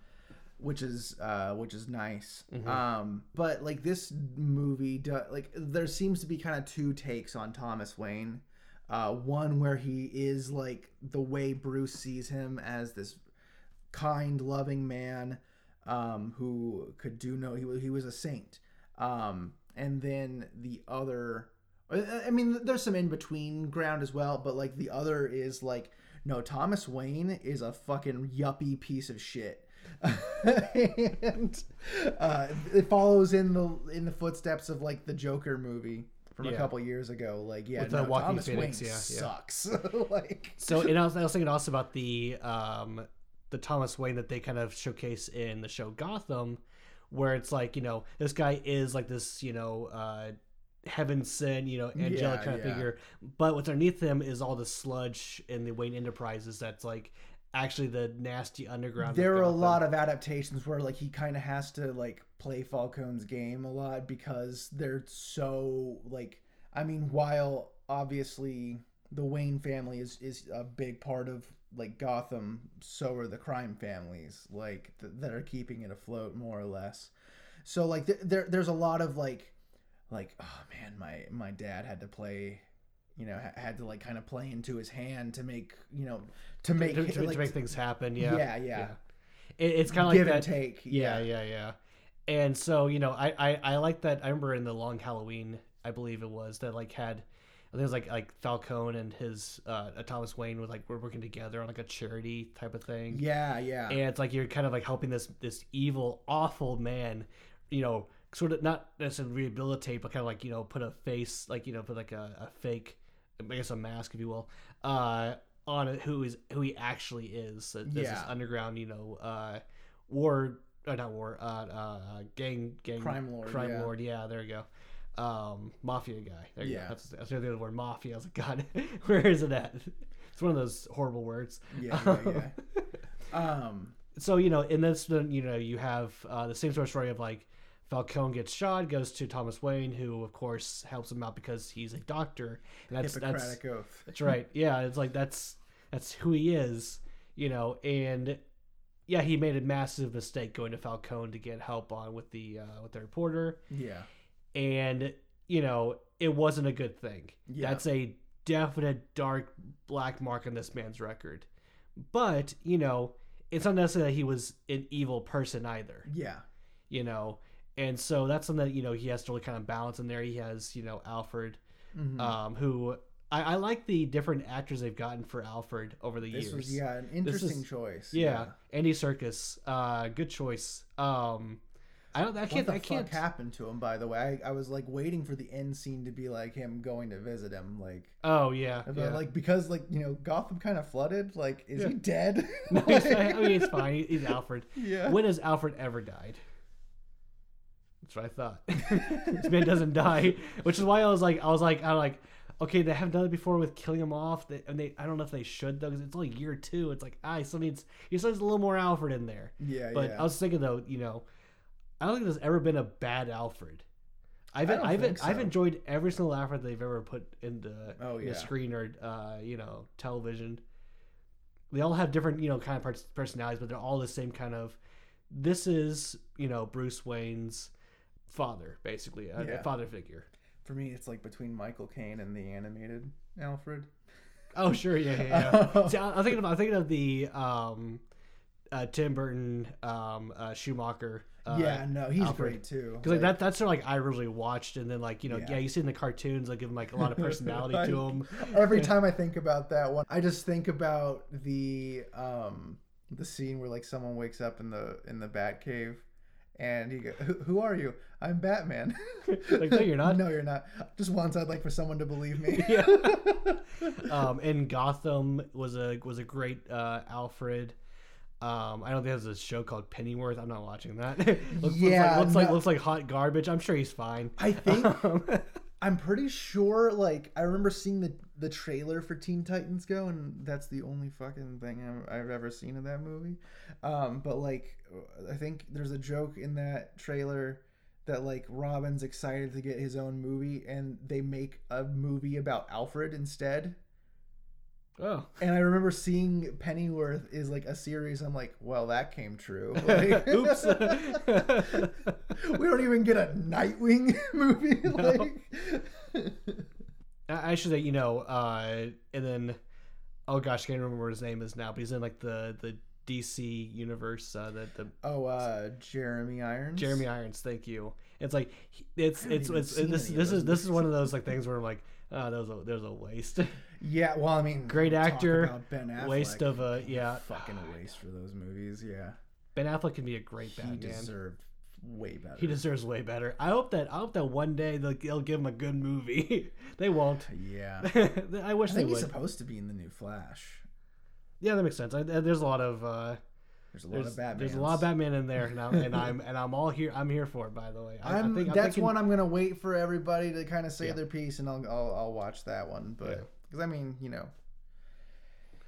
[SPEAKER 1] which is uh, which is nice.
[SPEAKER 2] Mm-hmm.
[SPEAKER 1] Um, but like this movie, do, like there seems to be kind of two takes on Thomas Wayne. Uh, one where he is like the way Bruce sees him as this kind, loving man um, who could do no. He was he was a saint. Um, and then the other, I I mean, there's some in between ground as well, but like the other is like, no, Thomas Wayne is a fucking yuppie piece of shit. and uh, it follows in the in the footsteps of like the Joker movie from a couple years ago. Like, yeah,
[SPEAKER 2] With, uh,
[SPEAKER 1] no,
[SPEAKER 2] Joaquin
[SPEAKER 1] Thomas
[SPEAKER 2] Phoenix,
[SPEAKER 1] Wayne
[SPEAKER 2] yeah, yeah.
[SPEAKER 1] sucks. like,
[SPEAKER 2] So, and I was, I was thinking also about the um, the Thomas Wayne that they kind of showcase in the show Gotham, where it's like you know this guy is like this you know uh, heaven sent you know angelic
[SPEAKER 1] Yeah,
[SPEAKER 2] kind of
[SPEAKER 1] yeah.
[SPEAKER 2] figure, but what's underneath him is all the sludge in the Wayne Enterprises that's like actually the nasty underground.
[SPEAKER 1] there are a lot of adaptations where like he kind of has to like play Falcone's game a lot because they're so like I mean while obviously the Wayne family is is a big part of like Gotham so are the crime families like th- that are keeping it afloat more or less so like th- there there's a lot of like like oh man my my dad had to play you know ha- had to like kind of play into his hand to make you know to make
[SPEAKER 2] to, to,
[SPEAKER 1] like,
[SPEAKER 2] to make things happen. Yeah,
[SPEAKER 1] Yeah, yeah.
[SPEAKER 2] It, it's kind of like
[SPEAKER 1] give
[SPEAKER 2] that.
[SPEAKER 1] and take
[SPEAKER 2] yeah, yeah, yeah. And so you know, I, I I like that. I remember in the Long Halloween, I believe it was that like had. I think it was like like Falcone and his uh, Thomas Wayne was like we're working together on like a charity type of thing.
[SPEAKER 1] Yeah, yeah.
[SPEAKER 2] and it's like you're kind of like helping this this evil awful man you know sort of not necessarily rehabilitate but kind of like you know put a face like you know put like a, a fake i guess a mask if you will uh on it who is who he actually is uh, this,
[SPEAKER 1] Yeah.
[SPEAKER 2] this underground you know uh war uh, not war uh, uh gang gang
[SPEAKER 1] Crime lord,
[SPEAKER 2] crime
[SPEAKER 1] yeah.
[SPEAKER 2] lord yeah there you go um mafia guy there you
[SPEAKER 1] Yeah.
[SPEAKER 2] go that's, that's the other word mafia i was like god where is it at it's one of those horrible words
[SPEAKER 1] yeah, yeah, yeah. um,
[SPEAKER 2] so you know in this you know you have uh, the same sort of story of like Falcone gets shot, goes to Thomas Wayne, who of course helps him out because he's a doctor, and that's that's
[SPEAKER 1] Hippocratic oath.
[SPEAKER 2] that's right. Yeah, it's like that's that's who he is, you know. And yeah, he made a massive mistake going to Falcone to get help on with the uh, with the reporter,
[SPEAKER 1] Yeah,
[SPEAKER 2] and you know it wasn't a good thing.
[SPEAKER 1] Yeah.
[SPEAKER 2] That's a definite dark black mark on this man's record. But you know, it's not necessarily that he was an evil person either.
[SPEAKER 1] yeah,
[SPEAKER 2] You know, and so that's something that you know he has to really kind of balance in there. He has you know Alfred,
[SPEAKER 1] Mhm.
[SPEAKER 2] um, who I, I like the different actors they've gotten for Alfred over the
[SPEAKER 1] this
[SPEAKER 2] years.
[SPEAKER 1] was yeah an interesting
[SPEAKER 2] is-
[SPEAKER 1] choice.
[SPEAKER 2] yeah, Andy Serkis, uh, good choice. Um, I don't. I can't.
[SPEAKER 1] the
[SPEAKER 2] I can't.
[SPEAKER 1] happened to him? By the way, I, I was like waiting for the end scene to be like him going to visit him, like,
[SPEAKER 2] Oh yeah,
[SPEAKER 1] but,
[SPEAKER 2] yeah.
[SPEAKER 1] like because like you know Gotham kind of flooded. Like, is
[SPEAKER 2] Yeah.
[SPEAKER 1] he dead?
[SPEAKER 2] No, he's
[SPEAKER 1] Like-.
[SPEAKER 2] I mean, it's fine. He's Alfred.
[SPEAKER 1] yeah.
[SPEAKER 2] When has Alfred ever died? That's what I thought. this man doesn't die, which is why I was like, I was like, I was like, okay, they haven't done it before with killing him off. They, and they, I don't know if they should though, because it's only year two. It's like, ah, he still needs, he still needs a little more Alfred in there.
[SPEAKER 1] yeah,
[SPEAKER 2] But
[SPEAKER 1] yeah.
[SPEAKER 2] I was thinking though, you know, I don't think there's ever been a bad Alfred. I've
[SPEAKER 1] I don't
[SPEAKER 2] I've
[SPEAKER 1] think
[SPEAKER 2] I've enjoyed every single Alfred they've ever put into
[SPEAKER 1] Oh,
[SPEAKER 2] in
[SPEAKER 1] yeah.
[SPEAKER 2] the screen or uh, you know television. They all have different you know kind of parts, personalities, but they're all the same kind of. This is you know Bruce Wayne's father, basically a, a father figure.
[SPEAKER 1] for me, it's like between Michael Caine and the animated Alfred.
[SPEAKER 2] Oh sure, yeah, yeah. yeah. See, I- I'm thinking of I'm thinking of the um, uh, Tim Burton um, uh, Schumacher. Uh,
[SPEAKER 1] yeah, no, he's
[SPEAKER 2] Alfred.
[SPEAKER 1] great too.
[SPEAKER 2] Because like that, that's sort of like I really watched, and then like you know,
[SPEAKER 1] Yeah.
[SPEAKER 2] yeah, you see in the cartoons, like give him like a lot of personality
[SPEAKER 1] Like,
[SPEAKER 2] to him.
[SPEAKER 1] Every time I think about that one, I just think about the um the scene where like someone wakes up in the in the Bat Cave, and he go, "Who, who are you? I'm Batman."
[SPEAKER 2] Like, no, you're not.
[SPEAKER 1] no, you're not. Just once, I'd like for someone to believe me.
[SPEAKER 2] Yeah. um, and Gotham was a was a great uh, Alfred. Um, I don't think there's a show called Pennyworth. I'm not watching that. looks,
[SPEAKER 1] Yeah,
[SPEAKER 2] looks like, looks like looks like hot garbage. I'm sure he's fine.
[SPEAKER 1] I think
[SPEAKER 2] Um,
[SPEAKER 1] I'm pretty sure. Like I remember seeing the the trailer for Teen Titans Go, and that's the only fucking thing I've, I've ever seen of that movie. Um, but like, I think there's a joke in that trailer that like Robin's excited to get his own movie, and they make a movie about Alfred instead.
[SPEAKER 2] Oh,
[SPEAKER 1] And I remember seeing Pennyworth is like a series. I'm like, well, that came true. Like,
[SPEAKER 2] oops.
[SPEAKER 1] we don't even get a Nightwing movie. Like,
[SPEAKER 2] I should say, you know, uh, and then, oh gosh, I can't remember what his name is now, but he's in like the the DC universe, uh, the the
[SPEAKER 1] oh, uh, Jeremy Irons.
[SPEAKER 2] Jeremy Irons. Thank you. It's like he- it's it's it's this this is this is one of those like things where I'm like, oh, that was a there's a waste,
[SPEAKER 1] Yeah, well, I mean,
[SPEAKER 2] Great actor,
[SPEAKER 1] Ben Affleck.
[SPEAKER 2] waste of a yeah.
[SPEAKER 1] fucking waste for those movies. Yeah,
[SPEAKER 2] Ben Affleck can be a great
[SPEAKER 1] he
[SPEAKER 2] Batman.
[SPEAKER 1] deserved way better.
[SPEAKER 2] He deserves way better. I hope that I hope that one day they'll, they'll give him a good movie. they won't.
[SPEAKER 1] Yeah,
[SPEAKER 2] I wish
[SPEAKER 1] I
[SPEAKER 2] they
[SPEAKER 1] think he's
[SPEAKER 2] would.
[SPEAKER 1] supposed to be in the new Flash.
[SPEAKER 2] Yeah, that makes sense. I, there's a lot of uh,
[SPEAKER 1] There's a lot
[SPEAKER 2] there's,
[SPEAKER 1] of Batman.
[SPEAKER 2] there's a lot of Batman in there, and I'm and I'm and I'm all here. I'm here for it. By the way, I,
[SPEAKER 1] I'm,
[SPEAKER 2] think I'm
[SPEAKER 1] that's
[SPEAKER 2] thinking-
[SPEAKER 1] one I'm gonna wait for everybody to kind of say
[SPEAKER 2] Yeah.
[SPEAKER 1] their piece, and I'll, I'll I'll watch that one. But because I mean, you know,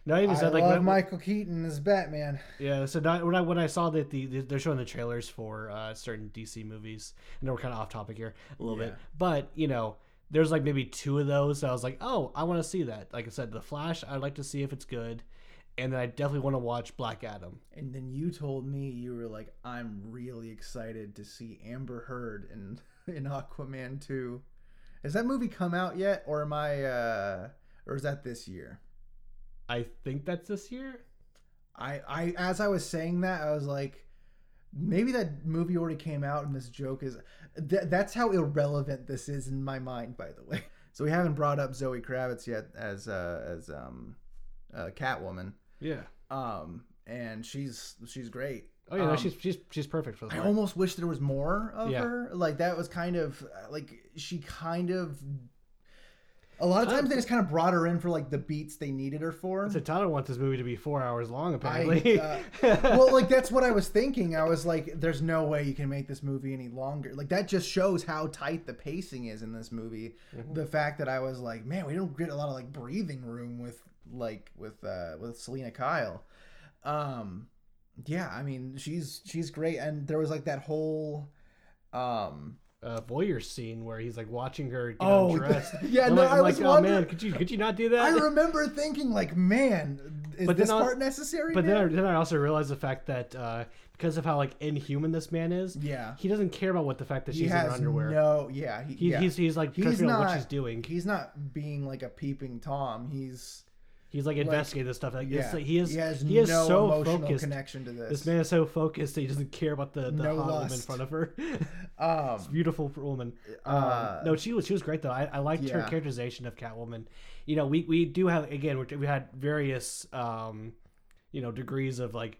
[SPEAKER 2] No, I even
[SPEAKER 1] I
[SPEAKER 2] said like
[SPEAKER 1] love
[SPEAKER 2] when-
[SPEAKER 1] Michael Keaton as Batman.
[SPEAKER 2] Yeah, so not, when I when I saw that the, the they're showing the trailers for uh, certain DC movies, and we're kind of off topic here a little bit, but you know, there's like maybe two of those. So I was like, oh, I want to see that. Like I said, the Flash, I'd like to see if it's good, and then I definitely want to watch Black Adam.
[SPEAKER 1] And then you told me you were like, I'm really excited to see Amber Heard in in Aquaman 2. Has that movie come out yet, or am I, uh, or is that this year?
[SPEAKER 2] I think that's this year.
[SPEAKER 1] I, I, as I was saying that, I was like, maybe that movie already came out, and this joke is. Th- that's how irrelevant this is in my mind, by the way. So we haven't brought up Zoe Kravitz yet as uh, as um, uh, Catwoman,
[SPEAKER 2] Yeah.
[SPEAKER 1] um, and she's she's great.
[SPEAKER 2] Oh yeah, no,
[SPEAKER 1] Um,
[SPEAKER 2] she's she's she's perfect for the
[SPEAKER 1] I
[SPEAKER 2] part.
[SPEAKER 1] almost wish there was more of
[SPEAKER 2] Yeah.
[SPEAKER 1] her. Like that was kind of like she kind of. A lot of times they just kind of brought her in for like the beats they needed her for.
[SPEAKER 2] So Tyler wants this movie to be four hours long,
[SPEAKER 1] I,
[SPEAKER 2] apparently.
[SPEAKER 1] uh, well, like that's what I was thinking. I was like, "There's no way you can make this movie any longer." Like that just shows how tight the pacing is in this movie.
[SPEAKER 2] Mm-hmm.
[SPEAKER 1] The fact that I was like, "Man, we don't get a lot of like breathing room with like with uh with Selina Kyle." Um, yeah, I mean she's she's great, and there was like that whole, um,
[SPEAKER 2] uh, voyeur scene where he's like watching her get
[SPEAKER 1] Oh,
[SPEAKER 2] undressed.
[SPEAKER 1] yeah, no,
[SPEAKER 2] like,
[SPEAKER 1] I
[SPEAKER 2] like,
[SPEAKER 1] was
[SPEAKER 2] oh
[SPEAKER 1] wondering-
[SPEAKER 2] man, could you could you not do that?
[SPEAKER 1] I remember thinking like, "Man, is
[SPEAKER 2] But then
[SPEAKER 1] this
[SPEAKER 2] I-
[SPEAKER 1] part necessary?"
[SPEAKER 2] But then I, then I also realized the fact that uh, because of how like inhuman this man is,
[SPEAKER 1] yeah,
[SPEAKER 2] he doesn't care about what the fact that
[SPEAKER 1] he
[SPEAKER 2] she's in her underwear.
[SPEAKER 1] no, yeah, he,
[SPEAKER 2] he,
[SPEAKER 1] yeah.
[SPEAKER 2] He's he's like
[SPEAKER 1] He's
[SPEAKER 2] out what she's doing.
[SPEAKER 1] he's not being like a peeping tom. He's
[SPEAKER 2] He's like investigating this stuff. Like,
[SPEAKER 1] yeah,
[SPEAKER 2] it's like, he is
[SPEAKER 1] he has
[SPEAKER 2] he is
[SPEAKER 1] no
[SPEAKER 2] so
[SPEAKER 1] emotional
[SPEAKER 2] focused.
[SPEAKER 1] connection to this.
[SPEAKER 2] This man is so focused that he doesn't care about the, the
[SPEAKER 1] No
[SPEAKER 2] hot woman in front of her.
[SPEAKER 1] um,
[SPEAKER 2] Beautiful woman.
[SPEAKER 1] Uh,
[SPEAKER 2] um, no, she was she was great though. I, I liked her characterization of Catwoman. You know, we we do have again we we had various um, you know degrees of like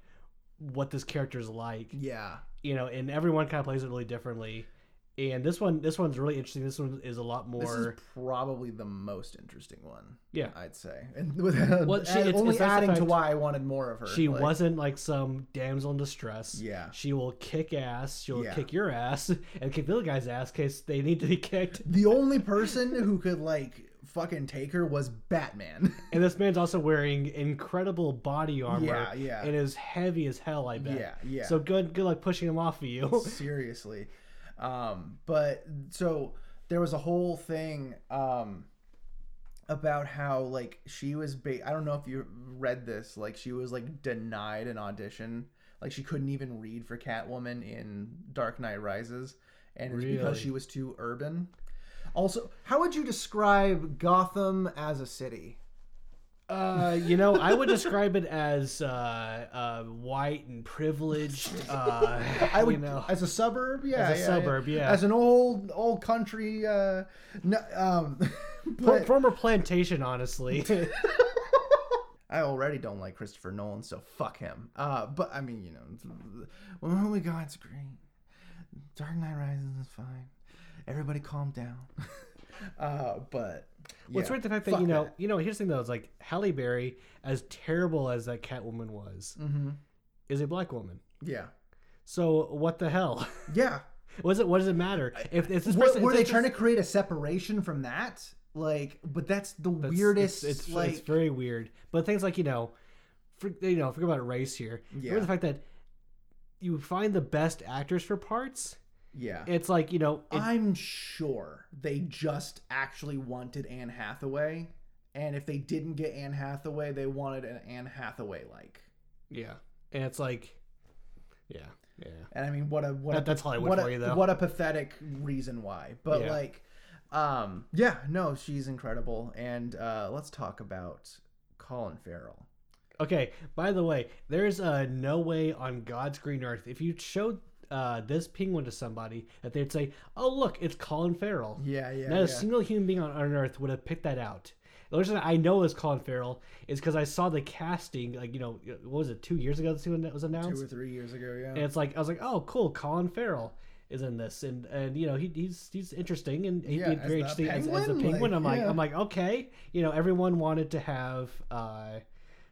[SPEAKER 2] what this character is like.
[SPEAKER 1] yeah,
[SPEAKER 2] You know, and everyone kind of plays it really differently. And this one this one's really interesting. This one is a lot more.
[SPEAKER 1] this is probably the most interesting one.
[SPEAKER 2] Yeah.
[SPEAKER 1] I'd say, and with uh,
[SPEAKER 2] Well, she- it's-
[SPEAKER 1] only
[SPEAKER 2] it's
[SPEAKER 1] adding to why I wanted more of her.
[SPEAKER 2] She
[SPEAKER 1] like,
[SPEAKER 2] wasn't like some damsel in distress.
[SPEAKER 1] Yeah.
[SPEAKER 2] She will kick ass. She'll
[SPEAKER 1] Yeah.
[SPEAKER 2] kick your ass and kick the other guy's ass in case they need to be kicked.
[SPEAKER 1] The only person who could like fucking take her was Batman.
[SPEAKER 2] And this man's also wearing incredible body armor.
[SPEAKER 1] Yeah, yeah.
[SPEAKER 2] And is heavy as hell, I bet.
[SPEAKER 1] Yeah, yeah.
[SPEAKER 2] So good good luck pushing him off of you.
[SPEAKER 1] Seriously. Um, but so there was a whole thing um, about how like she was ba- I don't know if you read this like she was like denied an audition like she couldn't even read for Catwoman in Dark Knight Rises and it's because she was too urban. Also, how would you describe Gotham as a city?
[SPEAKER 2] Uh, you know, I would describe it as uh, uh, white and privileged. Uh,
[SPEAKER 1] I would
[SPEAKER 2] you know,
[SPEAKER 1] as a suburb, yeah,
[SPEAKER 2] As a
[SPEAKER 1] yeah,
[SPEAKER 2] suburb, yeah.
[SPEAKER 1] As an old old country, uh, no, um, but
[SPEAKER 2] former plantation, honestly.
[SPEAKER 1] I already don't like Christopher Nolan, so fuck him. Uh, but I mean, you know, oh my God, it's great. Dark Knight Rises is fine. Everybody, calm down. Uh, but
[SPEAKER 2] What's
[SPEAKER 1] yeah,
[SPEAKER 2] weird the fact that
[SPEAKER 1] fuck
[SPEAKER 2] you know, you know, here's the thing though, is like Halle Berry, as terrible as that Catwoman was,
[SPEAKER 1] hmm
[SPEAKER 2] is a black woman.
[SPEAKER 1] Yeah,
[SPEAKER 2] So what the hell?
[SPEAKER 1] yeah.
[SPEAKER 2] what does it? What does it matter if, if this
[SPEAKER 1] Were,
[SPEAKER 2] person?
[SPEAKER 1] were they trying to create a separation from that? Like, but that's the
[SPEAKER 2] That's-
[SPEAKER 1] weirdest.
[SPEAKER 2] It's, it's,
[SPEAKER 1] like,
[SPEAKER 2] it's very weird. But things like you know, for, you know, forget about race here.
[SPEAKER 1] Yeah.
[SPEAKER 2] Remember the fact that you find the best actors for parts.
[SPEAKER 1] Yeah.
[SPEAKER 2] It's like you know, it,
[SPEAKER 1] I'm sure they just actually wanted Anne Hathaway, and if they didn't get Anne Hathaway, they wanted an Anne Hathaway like.
[SPEAKER 2] yeah, and it's like, yeah, yeah.
[SPEAKER 1] And I mean, what a what
[SPEAKER 2] That-
[SPEAKER 1] a,
[SPEAKER 2] that's Hollywood
[SPEAKER 1] what a,
[SPEAKER 2] for you, though.
[SPEAKER 1] What a pathetic reason why. But
[SPEAKER 2] Yeah.
[SPEAKER 1] like, um, yeah, no, she's incredible. And uh, let's talk about Colin Farrell.
[SPEAKER 2] Okay. By the way, there's uh, no way on God's green earth if you showed uh, this penguin to somebody that they'd say, "Oh, look, it's Colin Farrell."
[SPEAKER 1] Yeah, yeah,
[SPEAKER 2] Not
[SPEAKER 1] yeah.
[SPEAKER 2] a single human being on, on Earth would have picked that out. The reason I know it's Colin Farrell is because I saw the casting, like you know, what was it, two years ago this was announced, Two
[SPEAKER 1] or three years ago, yeah.
[SPEAKER 2] and it's like I was like, oh, cool, Colin Farrell is in this, and and you know he, he's he's interesting and he'd
[SPEAKER 1] Yeah,
[SPEAKER 2] be very interesting as, as a
[SPEAKER 1] penguin, like,
[SPEAKER 2] I'm like
[SPEAKER 1] yeah.
[SPEAKER 2] I'm like okay, you know, everyone wanted to have uh,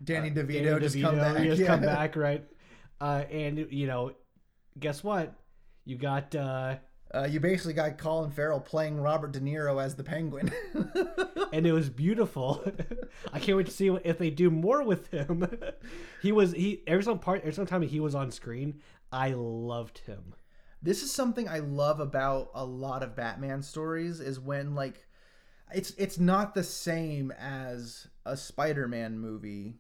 [SPEAKER 1] Danny
[SPEAKER 2] uh,
[SPEAKER 1] DeVito just come back.
[SPEAKER 2] just
[SPEAKER 1] yeah.
[SPEAKER 2] come back, right? Uh, and you know, guess what? You got uh,
[SPEAKER 1] Uh, you basically got Colin Farrell playing Robert De Niro as the Penguin.
[SPEAKER 2] and it was beautiful. I can't wait to see what, if they do more with him. he was he every some part every some time he was on screen, I loved him.
[SPEAKER 1] this is something I love about a lot of Batman stories is when like it's it's not the same as a Spider-Man movie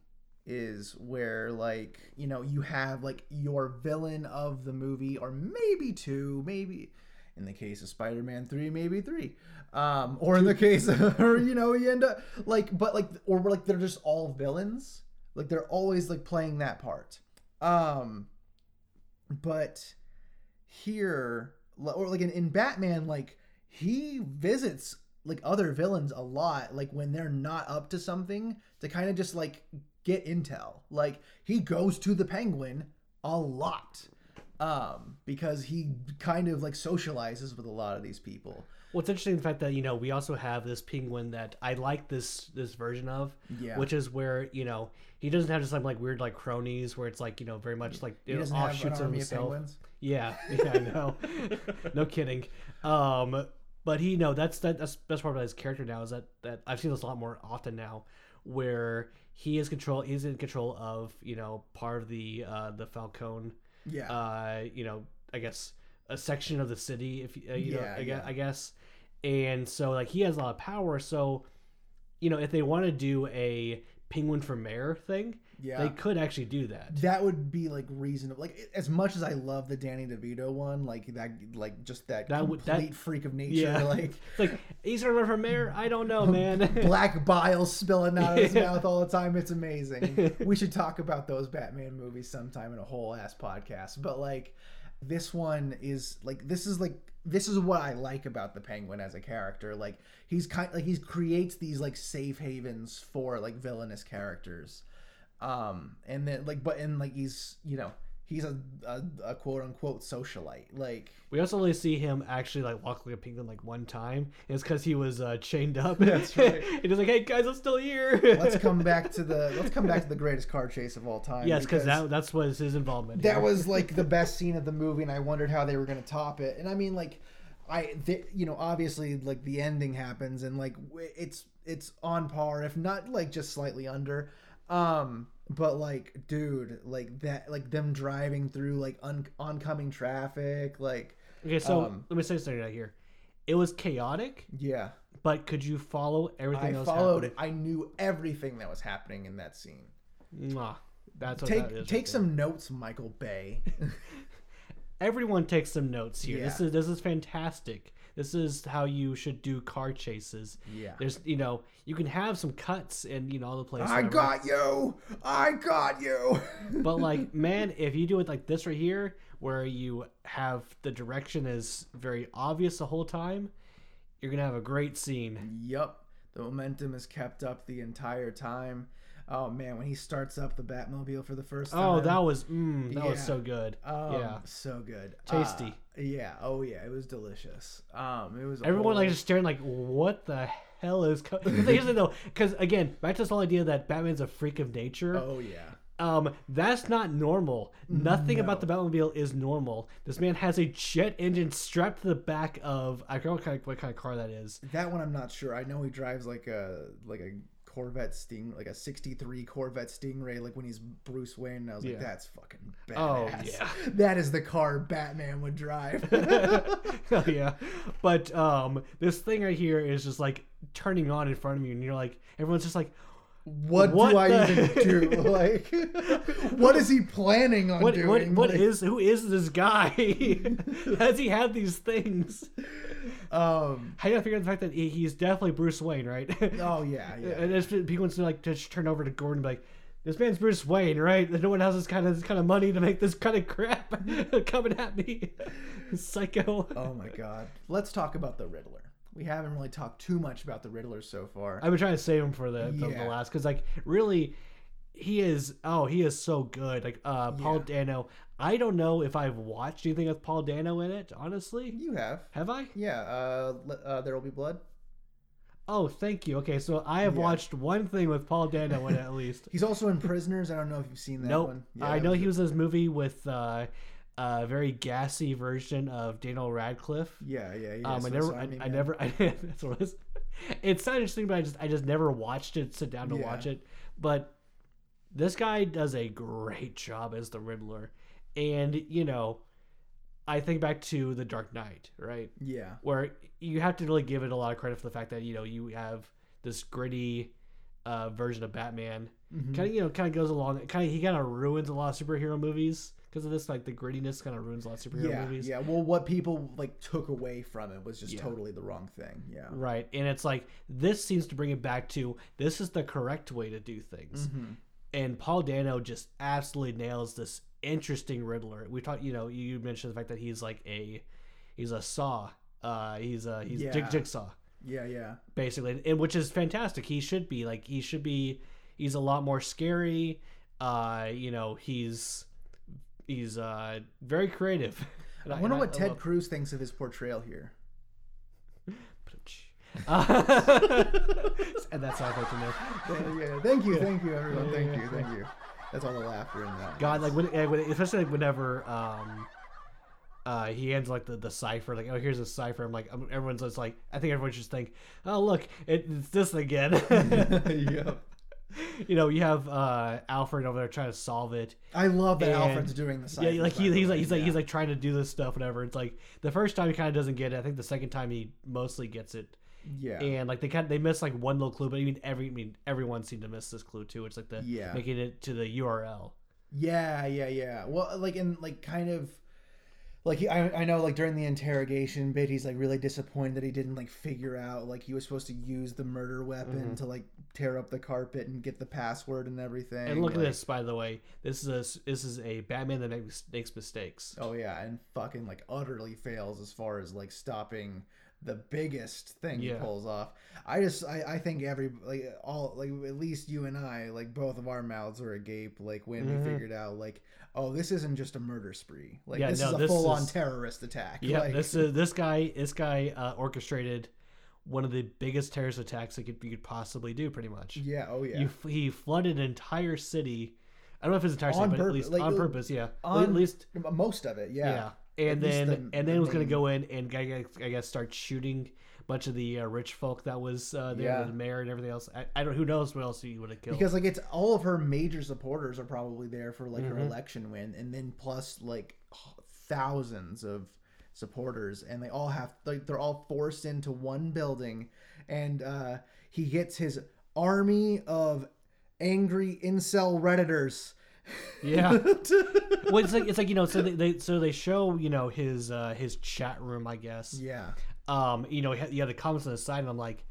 [SPEAKER 1] is where like you know you have like your villain of the movie or maybe two maybe in the case of Spider-Man 3 maybe 3 um or in the case of or you know you end up like but like or like they're just all villains. Like they're always like playing that part. Um but here or like in, in batman like he visits like other villains a lot like when they're not up to something to kind of just like get intel like he goes to the penguin a lot um because he kind of like socializes with a lot of these people
[SPEAKER 2] What's interesting the fact that you know we also have this penguin that I like this this version of,
[SPEAKER 1] Yeah.
[SPEAKER 2] which is where you know he doesn't have just some like weird like cronies where it's like you know very much like
[SPEAKER 1] he
[SPEAKER 2] you know,
[SPEAKER 1] doesn't have an
[SPEAKER 2] offshoots of
[SPEAKER 1] army of
[SPEAKER 2] himself.
[SPEAKER 1] penguins
[SPEAKER 2] Yeah, yeah, I know. no kidding. Um, but he, no, that's that, that's best part about his character now is that that I've seen this a lot more often now, where he is control, he's in control of you know part of the uh the Falcone,
[SPEAKER 1] yeah
[SPEAKER 2] uh, you know, I guess a section of the city, if you, uh, you know, I
[SPEAKER 1] yeah.
[SPEAKER 2] I guess, and so like he has a lot of power. So, you know, if they want to do a penguin for mayor thing,
[SPEAKER 1] yeah
[SPEAKER 2] they could actually do that.
[SPEAKER 1] that would be like reasonable like as much as i love the danny devito one like that like just that,
[SPEAKER 2] That
[SPEAKER 1] complete
[SPEAKER 2] that-
[SPEAKER 1] freak of nature
[SPEAKER 2] Yeah.
[SPEAKER 1] like
[SPEAKER 2] like he's gonna run for mayor. I don't know, man.
[SPEAKER 1] black bile spilling out of his
[SPEAKER 2] Yeah.
[SPEAKER 1] mouth all the time it's amazing we should talk about those batman movies sometime in a whole ass podcast but like this one is like this is like this is what i like about the penguin as a character like he's kind like he creates these like safe havens for like villainous characters um and then like but and like he's you know he's a, a, a quote unquote socialite like
[SPEAKER 2] We also only see him actually like walk like a penguin like one time. It's because he was uh, chained up.
[SPEAKER 1] That's right.
[SPEAKER 2] and he's like, "Hey guys, I'm still here."
[SPEAKER 1] let's come back to the let's come back to the greatest car chase of all time
[SPEAKER 2] yes, because that that's what is his involvement.
[SPEAKER 1] that
[SPEAKER 2] here.
[SPEAKER 1] was like the best scene of the movie and i wondered how they were going to top it and i mean like i you know obviously like the ending happens and like it's it's on par if not like just slightly under um but like dude like that like them driving through like un- oncoming traffic like
[SPEAKER 2] okay. So
[SPEAKER 1] um,
[SPEAKER 2] let me say something right here. It was chaotic,
[SPEAKER 1] yeah
[SPEAKER 2] but could you follow everything
[SPEAKER 1] i followed
[SPEAKER 2] happening?
[SPEAKER 1] i knew everything that was happening in that scene
[SPEAKER 2] Mwah. That's what
[SPEAKER 1] take
[SPEAKER 2] that is
[SPEAKER 1] take
[SPEAKER 2] right there.
[SPEAKER 1] some notes michael bay
[SPEAKER 2] Everyone takes some notes here. This is this is fantastic. This is how you should do car chases.
[SPEAKER 1] Yeah.
[SPEAKER 2] There's you know you can have some cuts and you know all the places.
[SPEAKER 1] i got you i got you
[SPEAKER 2] But like, man, if you do it like this right here, where you have the direction is very obvious the whole time, you're gonna have a great scene.
[SPEAKER 1] Yup. The momentum is kept up the entire time. Oh man, when he starts up the Batmobile for the first time.
[SPEAKER 2] Oh, that was mm, that was so good.
[SPEAKER 1] um,
[SPEAKER 2] yeah,
[SPEAKER 1] so good.
[SPEAKER 2] Tasty.
[SPEAKER 1] Uh, yeah. Oh yeah, it was delicious. Um, it was
[SPEAKER 2] everyone
[SPEAKER 1] whole-
[SPEAKER 2] like just staring like, what the hell is? Co-? the though, because again, back to this whole idea that Batman's a freak of nature.
[SPEAKER 1] Oh yeah.
[SPEAKER 2] Um, that's not normal. Nothing about the Batmobile is normal. This man has a jet engine strapped to the back of I don't know what kind of, what kind of car that is.
[SPEAKER 1] That one I'm not sure. I know he drives like a like a Corvette Sting, like a '63 Corvette Stingray, like when he's Bruce Wayne. And I was like, that's fucking badass.
[SPEAKER 2] Oh, yeah.
[SPEAKER 1] that is the car Batman would drive.
[SPEAKER 2] Hell yeah. But um, this thing right here is just like turning on in front of you, and you're like, everyone's just like,
[SPEAKER 1] what,
[SPEAKER 2] What
[SPEAKER 1] do I
[SPEAKER 2] the-
[SPEAKER 1] even do? Like, what is he planning on
[SPEAKER 2] what
[SPEAKER 1] doing?
[SPEAKER 2] what what
[SPEAKER 1] Like,
[SPEAKER 2] is who is this guy? Has he had these things?
[SPEAKER 1] Um.
[SPEAKER 2] How do you figure out the fact that he, he's definitely Bruce Wayne, right?
[SPEAKER 1] Oh yeah, yeah.
[SPEAKER 2] And it's, people want to like just turn over to Gordon and be like, this man's Bruce Wayne, right? No one has this kind of this kind of money to make this kind of crap coming at me. Psycho.
[SPEAKER 1] Oh my god. Let's talk about the Riddler. We haven't really talked too much about the Riddler so far.
[SPEAKER 2] I've been trying to save him for the, the, the last because like really he is oh he is so good like uh paul
[SPEAKER 1] Yeah.
[SPEAKER 2] dano i don't know if i've watched anything with paul dano in it honestly
[SPEAKER 1] you have.
[SPEAKER 2] have i
[SPEAKER 1] Yeah. Uh, uh, there will be blood.
[SPEAKER 2] oh thank you okay so i have
[SPEAKER 1] Yeah.
[SPEAKER 2] watched one thing with paul dano in it at least
[SPEAKER 1] He's also in Prisoners. I don't know if you've seen that
[SPEAKER 2] nope
[SPEAKER 1] one.
[SPEAKER 2] i know he was in this movie with uh a very gassy version of daniel radcliffe
[SPEAKER 1] Yeah, yeah, yeah.
[SPEAKER 2] um, I never, I, I never, I, that's what it is. It sounded interesting, but I just, I just never watched it, sit down to
[SPEAKER 1] Yeah.
[SPEAKER 2] watch it. But this guy does a great job as the Riddler, and you know, I think back to The Dark Knight, right,
[SPEAKER 1] Yeah.
[SPEAKER 2] where you have to really give it a lot of credit for the fact that you know you have this gritty uh, version of Batman,
[SPEAKER 1] Mhm.
[SPEAKER 2] kind of you know, kind of goes along, kind of he kind of ruins a lot of superhero movies because of this, like the grittiness kind of ruins a lot of superhero
[SPEAKER 1] Yeah,
[SPEAKER 2] movies.
[SPEAKER 1] yeah. Well, what people like took away from it was just
[SPEAKER 2] Yeah.
[SPEAKER 1] totally the wrong thing. Yeah.
[SPEAKER 2] Right. And it's like this seems to bring it back to this is the correct way to do things.
[SPEAKER 1] Mhm.
[SPEAKER 2] And Paul Dano just absolutely nails this interesting Riddler. We talked, you know, you mentioned the fact that he's like a he's a saw. Uh he's a he's
[SPEAKER 1] Yeah.
[SPEAKER 2] jigsaw
[SPEAKER 1] Yeah, yeah.
[SPEAKER 2] basically. And which is fantastic. He should be like he should be he's a lot more scary. Uh you know, he's he's uh very creative.
[SPEAKER 1] I wonder
[SPEAKER 2] and
[SPEAKER 1] what Ted
[SPEAKER 2] love-
[SPEAKER 1] Cruz thinks of his portrayal here.
[SPEAKER 2] Uh, and that's all I'd like to know.
[SPEAKER 1] yeah, thank you, thank you, everyone. Thank you, thank you. That's all the laughter in that.
[SPEAKER 2] God, like when, when especially like whenever um, uh, he hands like the, the cipher, like oh here's a cipher. I'm like um, everyone's just like I think everyone should just think oh look it, it's this again.
[SPEAKER 1] yep.
[SPEAKER 2] you know you have uh, Alfred over there trying to solve it.
[SPEAKER 1] I love that
[SPEAKER 2] And-
[SPEAKER 1] Alfred's doing the ciphers,
[SPEAKER 2] yeah, like he, he's like he's like he's like trying to do this stuff, whatever. It's like the first time he kind of doesn't get it. I think the second time he mostly gets it.
[SPEAKER 1] Yeah.
[SPEAKER 2] and like they kind of, they miss like one little clue, but I mean every I mean everyone seemed to miss this clue too. It's like the
[SPEAKER 1] Yeah.
[SPEAKER 2] making it to the URL.
[SPEAKER 1] Yeah, yeah, yeah. Well, like in like kind of like he, I, I know like during the interrogation bit, he's like really disappointed that he didn't like figure out like he was supposed to use the murder weapon
[SPEAKER 2] Mm-hmm.
[SPEAKER 1] to like tear up the carpet and get the password and everything.
[SPEAKER 2] And look at this, by the way. This is a this is a Batman that makes, makes mistakes.
[SPEAKER 1] Oh yeah, and fucking like utterly fails as far as like stopping the biggest thing
[SPEAKER 2] Yeah.
[SPEAKER 1] he pulls off. I just I, I think every like all like at least you and I like both of our mouths were agape like when
[SPEAKER 2] Mhm.
[SPEAKER 1] we figured out like oh this isn't just a murder spree like
[SPEAKER 2] Yeah,
[SPEAKER 1] this
[SPEAKER 2] no,
[SPEAKER 1] is a full on terrorist attack.
[SPEAKER 2] Yeah,
[SPEAKER 1] like,
[SPEAKER 2] this is this guy this guy uh, orchestrated one of the biggest terrorist attacks that could, you could possibly do, pretty much.
[SPEAKER 1] yeah oh yeah
[SPEAKER 2] You, he flooded an entire city. I don't know if it's entire city, but at least
[SPEAKER 1] like,
[SPEAKER 2] on purpose. Yeah,
[SPEAKER 1] on-
[SPEAKER 2] at least
[SPEAKER 1] most of it yeah.
[SPEAKER 2] yeah. And then
[SPEAKER 1] the-
[SPEAKER 2] and
[SPEAKER 1] the
[SPEAKER 2] then was gonna go in and I guess, I guess start shooting a bunch of the uh, rich folk that was uh, there,
[SPEAKER 1] Yeah.
[SPEAKER 2] the mayor and everything else. I, I don't who knows what else he would have killed.
[SPEAKER 1] because like it's all of her major supporters are probably there for like her
[SPEAKER 2] Mhm.
[SPEAKER 1] election win and then plus like thousands of supporters and they all have like they're all forced into one building and uh he gets his army of angry incel redditors
[SPEAKER 2] Yeah. well, it's like it's like you know, so they, they so they show you know his uh his chat room, I guess.
[SPEAKER 1] yeah
[SPEAKER 2] Um, you know, have the comments on the side, and I'm like,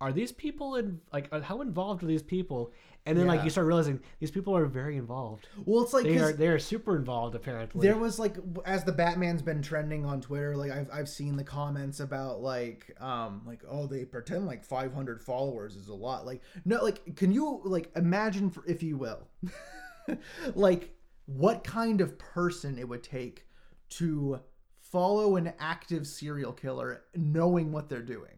[SPEAKER 2] are these people in like uh, how involved are these people? And then like you start realizing these people are very involved.
[SPEAKER 1] well it's like
[SPEAKER 2] They are they are super involved apparently.
[SPEAKER 1] there was like as the batman's been trending on twitter like I've, I've seen the comments about like um like oh they pretend like 500 followers is a lot like no like can you like imagine for, if you will like what kind of person it would take to follow an active serial killer knowing what they're doing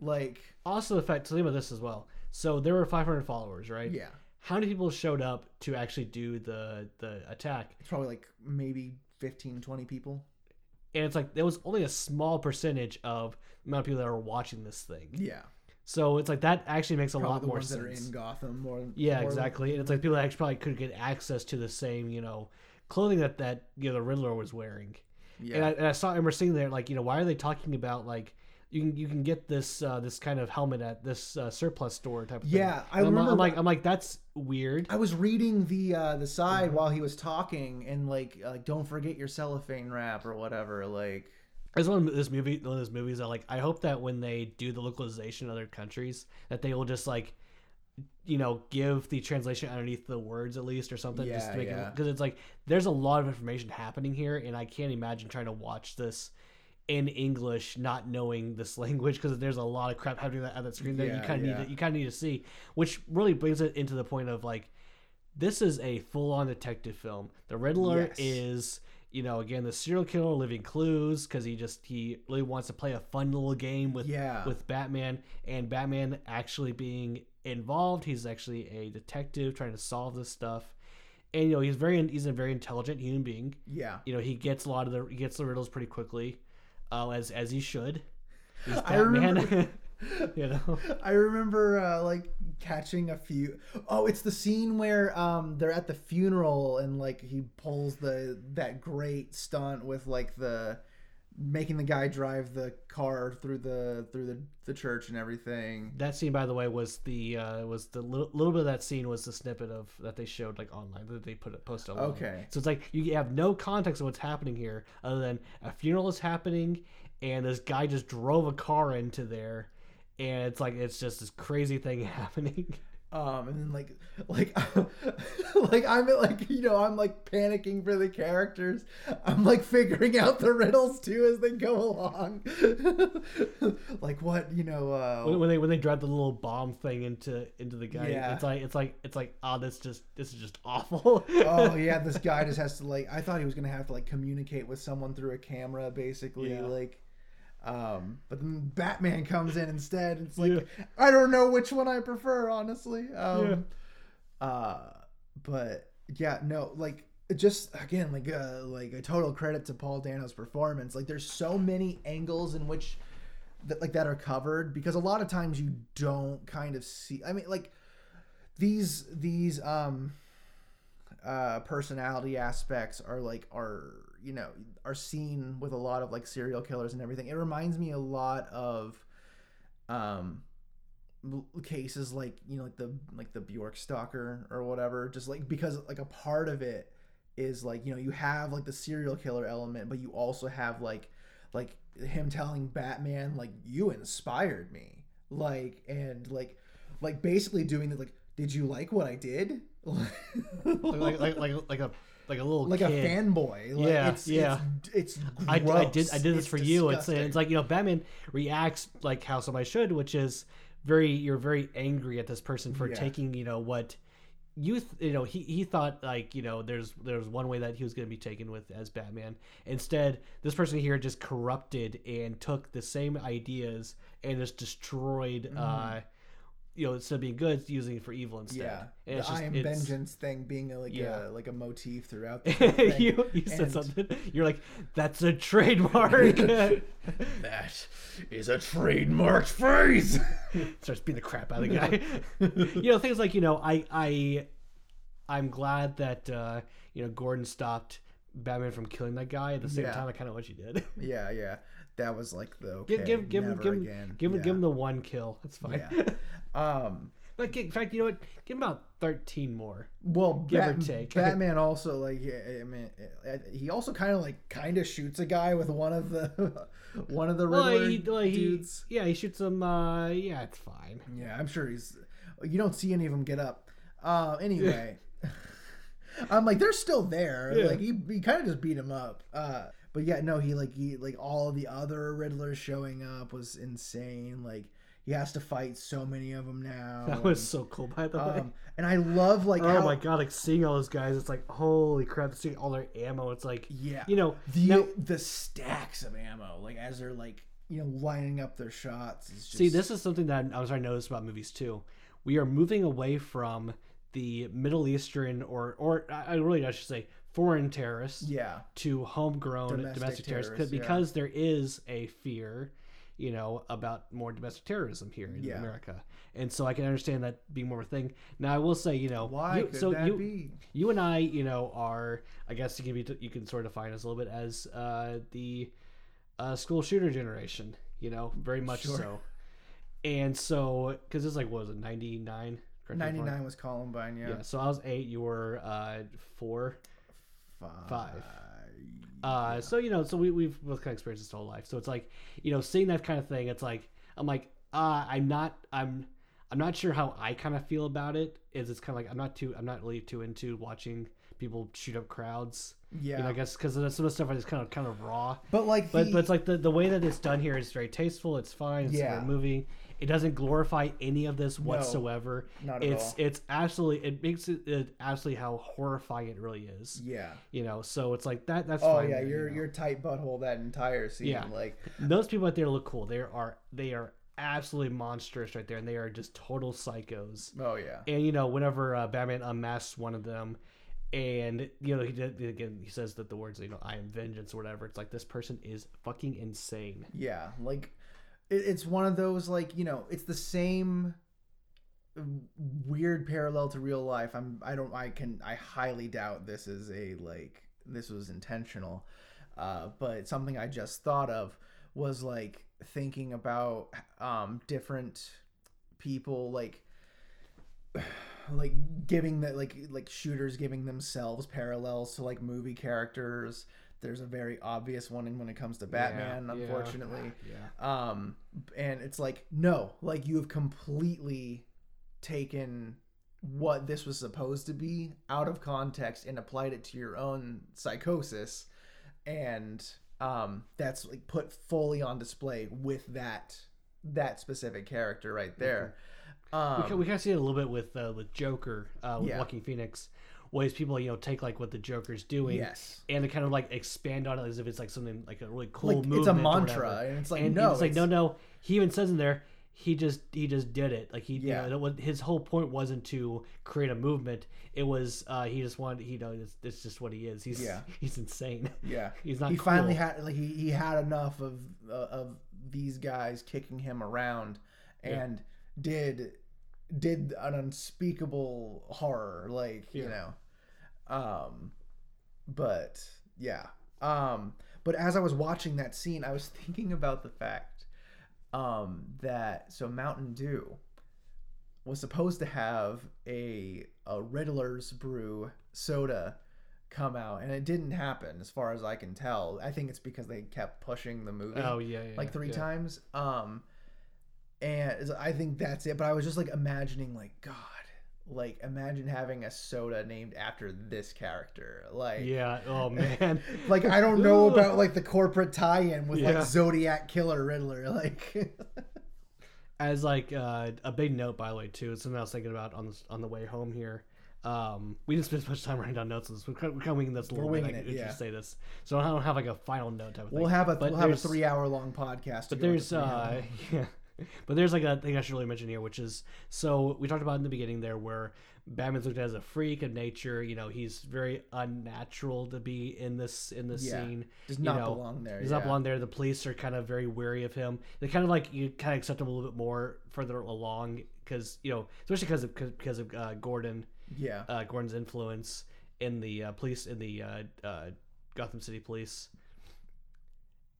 [SPEAKER 1] like
[SPEAKER 2] also the fact. Tell me about this as well. So there were 500 followers, right?
[SPEAKER 1] yeah
[SPEAKER 2] how many people showed up to actually do the the attack?
[SPEAKER 1] It's probably like maybe 15, 20 people.
[SPEAKER 2] And it's like there was only a small percentage of the amount of people that were watching this thing.
[SPEAKER 1] Yeah.
[SPEAKER 2] So it's like that actually makes a
[SPEAKER 1] Probably
[SPEAKER 2] lot
[SPEAKER 1] the
[SPEAKER 2] more
[SPEAKER 1] ones
[SPEAKER 2] sense.
[SPEAKER 1] that are in Gotham more.
[SPEAKER 2] Yeah,
[SPEAKER 1] more-
[SPEAKER 2] exactly. And it's like people that actually probably could get access to the same, you know, clothing that that you know the Riddler was wearing.
[SPEAKER 1] Yeah.
[SPEAKER 2] And I, and I saw, I remember seeing there, like, you know, why are they talking about like you can you can get this uh, this kind of helmet at this uh, surplus store type of thing.
[SPEAKER 1] Yeah, I
[SPEAKER 2] I'm,
[SPEAKER 1] remember
[SPEAKER 2] I'm like I'm like that's weird.
[SPEAKER 1] I was reading the uh, the side
[SPEAKER 2] Mm-hmm.
[SPEAKER 1] while he was talking, and like, uh, don't forget your cellophane wrap or whatever. Like,
[SPEAKER 2] It's one of this movie, one of those movies that like I hope that when they do the localization in other countries, that they will just like, you know, give the translation underneath the words at least or something, just to make
[SPEAKER 1] yeah.
[SPEAKER 2] it because it's like there's a lot of information happening here, and I can't imagine trying to watch this in English, not knowing this language, because there's a lot of crap happening at that screen that you kind of
[SPEAKER 1] yeah.
[SPEAKER 2] need to, you kind of need to see, which really brings it into the point of like, this is a full-on detective film. The Riddler
[SPEAKER 1] Yes.
[SPEAKER 2] is you know, again, the serial killer leaving clues because he just he really wants to play a fun little game with
[SPEAKER 1] Yeah.
[SPEAKER 2] with Batman and Batman actually being involved. He's actually a detective trying to solve this stuff, and you know he's very he's a very intelligent human being.
[SPEAKER 1] yeah.
[SPEAKER 2] You know he gets a lot of the he gets the riddles pretty quickly, uh, as as he should. He's
[SPEAKER 1] I remember-.
[SPEAKER 2] you know.
[SPEAKER 1] I remember uh, like catching a few. Oh, it's the scene where um they're at the funeral and like he pulls the that great stunt with like the making the guy drive the car through the through the, the church and everything.
[SPEAKER 2] That scene, by the way, was the uh, was the little, little bit of that scene was the snippet of that they showed like online that they put it posted online.
[SPEAKER 1] Okay.
[SPEAKER 2] so it's like you have no context of what's happening here other than a funeral is happening and this guy just drove a car into there, and it's like it's just this crazy thing happening.
[SPEAKER 1] Um, and then like, like, like I'm like, you know, I'm like panicking for the characters. I'm like figuring out the riddles too as they go along. like what, you know, uh,
[SPEAKER 2] when, when they when they drive the little bomb thing into into the guy,
[SPEAKER 1] Yeah.
[SPEAKER 2] it's like it's like it's like oh this just this is just awful.
[SPEAKER 1] oh yeah, this guy just has to like. I thought he was gonna have to like communicate with someone through a camera, basically,
[SPEAKER 2] Yeah.
[SPEAKER 1] like. Um, but then Batman comes in instead. It's like
[SPEAKER 2] Yeah.
[SPEAKER 1] I don't know which one I prefer, honestly. Um, uh, but yeah, no, like just again, like uh, like a total credit to Paul Dano's performance. Like, there's so many angles in which that like that are covered because a lot of times you don't kind of see. I mean, like these these um uh personality aspects are like are you know are seen with a lot of like serial killers and everything. It reminds me a lot of um cases like you know like the like the bjork stalker or whatever just like because like a part of it is like you know you have like the serial killer element but you also have like like him telling batman like you inspired me. Like and like like basically doing the like did you like what i did?
[SPEAKER 2] Like, like like like a like a little
[SPEAKER 1] like
[SPEAKER 2] kid.
[SPEAKER 1] a fanboy. Like,
[SPEAKER 2] Yeah,
[SPEAKER 1] it's,
[SPEAKER 2] yeah.
[SPEAKER 1] It's, it's
[SPEAKER 2] I, I did. I did this
[SPEAKER 1] It's
[SPEAKER 2] for you. It's it's like you know Batman reacts like how somebody should, which is very you're very angry at this person for
[SPEAKER 1] Yeah.
[SPEAKER 2] taking you know what you th- you know he he thought like you know there's there's one way that he was going to be taken with as Batman. Instead, this person here just corrupted and took the same ideas and just destroyed. uh you know, instead of being good, it's using it for evil instead.
[SPEAKER 1] Yeah,
[SPEAKER 2] and
[SPEAKER 1] the
[SPEAKER 2] just,
[SPEAKER 1] I am
[SPEAKER 2] it's-
[SPEAKER 1] vengeance thing being a, like
[SPEAKER 2] Yeah.
[SPEAKER 1] a like a motif throughout the thing.
[SPEAKER 2] you, you said
[SPEAKER 1] And-
[SPEAKER 2] something. You're like, that's a trademark.
[SPEAKER 1] that is a trademark phrase.
[SPEAKER 2] Starts beating the crap out of the guy. you know, things like you know, I I I'm glad that uh, you know Gordon stopped Batman from killing that guy. At the same
[SPEAKER 1] Yeah.
[SPEAKER 2] time, I kind of wish he did.
[SPEAKER 1] yeah, yeah, that was like the okay,
[SPEAKER 2] give give give him give him
[SPEAKER 1] again.
[SPEAKER 2] give him
[SPEAKER 1] yeah.
[SPEAKER 2] give him the one kill. That's fine.
[SPEAKER 1] Yeah. Um.
[SPEAKER 2] Like, in fact, you know what? Give him about thirteen more.
[SPEAKER 1] Well,
[SPEAKER 2] Give or
[SPEAKER 1] Bat-
[SPEAKER 2] take.
[SPEAKER 1] Batman also like I mean he also kind of like kind of shoots a guy with one of the one of the Riddler
[SPEAKER 2] he, well, he
[SPEAKER 1] dudes.
[SPEAKER 2] yeah, he shoots him. Uh, yeah, it's fine.
[SPEAKER 1] Yeah, I'm sure he's. You don't see any of them get up. Uh, anyway, I'm like they're still there.
[SPEAKER 2] Yeah.
[SPEAKER 1] Like he, he kind of just beat him up. Uh, but yeah, no, he like he like all the other Riddlers showing up was insane. Like he has to fight so many of them now.
[SPEAKER 2] That was so cool, by the way.
[SPEAKER 1] Um, and I love like
[SPEAKER 2] Oh
[SPEAKER 1] how,
[SPEAKER 2] my god! Like seeing all those guys, it's like holy crap! Seeing all their ammo, it's like
[SPEAKER 1] Yeah,
[SPEAKER 2] you know
[SPEAKER 1] the
[SPEAKER 2] now-
[SPEAKER 1] the stacks of ammo like as they're like you know lining up their shots. Is just,
[SPEAKER 2] See, this is something that I was trying to notice about movies too. We are moving away from the Middle Eastern or or I I really I should say foreign terrorists
[SPEAKER 1] Yeah.
[SPEAKER 2] to homegrown
[SPEAKER 1] Domestic
[SPEAKER 2] domestic, terrorists
[SPEAKER 1] terrorists,
[SPEAKER 2] because,
[SPEAKER 1] yeah.
[SPEAKER 2] because there is a fear you know about more domestic terrorism here in
[SPEAKER 1] Yeah.
[SPEAKER 2] america and so i can understand that being more of a thing now i will say you know
[SPEAKER 1] Why
[SPEAKER 2] you,
[SPEAKER 1] could
[SPEAKER 2] so
[SPEAKER 1] that
[SPEAKER 2] you
[SPEAKER 1] be?
[SPEAKER 2] you and i you know are i guess you can be you can sort of define us a little bit as uh the uh school shooter generation you know very much
[SPEAKER 1] Sure.
[SPEAKER 2] so and so because it's like what was it 99 Correct me if I'm wrong.
[SPEAKER 1] 99 was Columbine, yeah.
[SPEAKER 2] yeah so i was eight you were uh four Five. Uh, so you know, so we we've both kind of experienced this whole life. So it's like, you know, seeing that kind of thing, it's like I'm like, uh, I'm not, I'm, I'm not sure how I kind of feel about it. Is it's kind of like I'm not too, I'm not really too into watching people shoot up crowds.
[SPEAKER 1] Yeah.
[SPEAKER 2] You know, I guess because some of the stuff is kind of kind of raw.
[SPEAKER 1] But like
[SPEAKER 2] But
[SPEAKER 1] the-
[SPEAKER 2] but it's like the the way that it's done here is very tasteful. It's fine. It's
[SPEAKER 1] Yeah.
[SPEAKER 2] very moving. It doesn't glorify any of this whatsoever.
[SPEAKER 1] not at
[SPEAKER 2] it's
[SPEAKER 1] all.
[SPEAKER 2] it's absolutely it makes it, it absolutely how horrifying it really is
[SPEAKER 1] yeah.
[SPEAKER 2] you know so it's like that that's
[SPEAKER 1] Oh
[SPEAKER 2] fine
[SPEAKER 1] yeah,
[SPEAKER 2] you
[SPEAKER 1] your
[SPEAKER 2] know.
[SPEAKER 1] tight butthole that entire scene.
[SPEAKER 2] Yeah.
[SPEAKER 1] Like
[SPEAKER 2] those people out there look cool they are they are absolutely monstrous right there and they are just total psychos
[SPEAKER 1] oh yeah.
[SPEAKER 2] and you know whenever uh, batman unmasks one of them and you know he did again he says that the words you know i am vengeance or whatever. It's like this person is fucking insane.
[SPEAKER 1] Yeah, like it's one of those like you know it's the same weird parallel to real life. I'm I don't I can I highly doubt this is a like this was intentional, uh, but something I just thought of was like thinking about um different people like like giving that like like shooters giving themselves parallels to like movie characters. There's a very obvious one when it comes to batman
[SPEAKER 2] Yeah,
[SPEAKER 1] unfortunately.
[SPEAKER 2] Yeah.
[SPEAKER 1] Um and it's like no like you have completely taken what this was supposed to be out of context and applied it to your own psychosis. And um that's like put fully on display with that that specific character right there um
[SPEAKER 2] we, we kind of see it a little bit with uh, with joker uh, with
[SPEAKER 1] Yeah.
[SPEAKER 2] Joaquin phoenix ways people you know take like what the joker's doing
[SPEAKER 1] yes.
[SPEAKER 2] and to kind of like expand on it as if it's like something like a really cool
[SPEAKER 1] like it's a mantra and it's like
[SPEAKER 2] and
[SPEAKER 1] no
[SPEAKER 2] it's like
[SPEAKER 1] it's-
[SPEAKER 2] no no he even says in there he just he just did it. Like he
[SPEAKER 1] Yeah.
[SPEAKER 2] you know, his whole point wasn't to create a movement. It was uh he just wanted he know it's, it's just what he is. He's
[SPEAKER 1] Yeah.
[SPEAKER 2] he's insane.
[SPEAKER 1] Yeah,
[SPEAKER 2] He's not
[SPEAKER 1] He finally had like he, he had enough of uh, of these guys kicking him around, and did did an unspeakable horror like you know, um, but yeah, um, but as I was watching that scene, I was thinking about the fact, um, that so Mountain Dew was supposed to have a a Riddler's Brew soda come out, and it didn't happen, as far as I can tell. I think it's because they kept pushing the movie
[SPEAKER 2] oh yeah, yeah
[SPEAKER 1] like three
[SPEAKER 2] yeah.
[SPEAKER 1] times. Um, and I think that's it. But I was just like imagining, like God, like imagine having a soda named after this character, like
[SPEAKER 2] yeah oh man
[SPEAKER 1] like I don't know about like the corporate tie-in with
[SPEAKER 2] Yeah.
[SPEAKER 1] like Zodiac Killer Riddler, like
[SPEAKER 2] as like uh, a big note by the way too it's something i was thinking about on the, on the way home here um, we didn't spend as much time writing down notes on this. We're kind of, we're winging this a little bit.
[SPEAKER 1] winging
[SPEAKER 2] I
[SPEAKER 1] it, yeah.
[SPEAKER 2] say this, so I don't have like a final note type of thing.
[SPEAKER 1] we'll have a we'll have a three-hour-long podcast.
[SPEAKER 2] But there's uh, yeah, but there's like a thing I should really mention here, which is so we talked about in the beginning there where Batman's looked at as a freak of nature. You know, he's very unnatural to be in this in this
[SPEAKER 1] Yeah.
[SPEAKER 2] scene.
[SPEAKER 1] does
[SPEAKER 2] you
[SPEAKER 1] not
[SPEAKER 2] know,
[SPEAKER 1] belong there.
[SPEAKER 2] Does
[SPEAKER 1] yeah.
[SPEAKER 2] not belong there. The police are kind of very wary of him. They kind of like you kind of accept him a little bit more further along because you know, especially because of because of uh, Gordon,
[SPEAKER 1] Yeah,
[SPEAKER 2] uh, Gordon's influence in the uh, police in the uh, uh, Gotham City Police,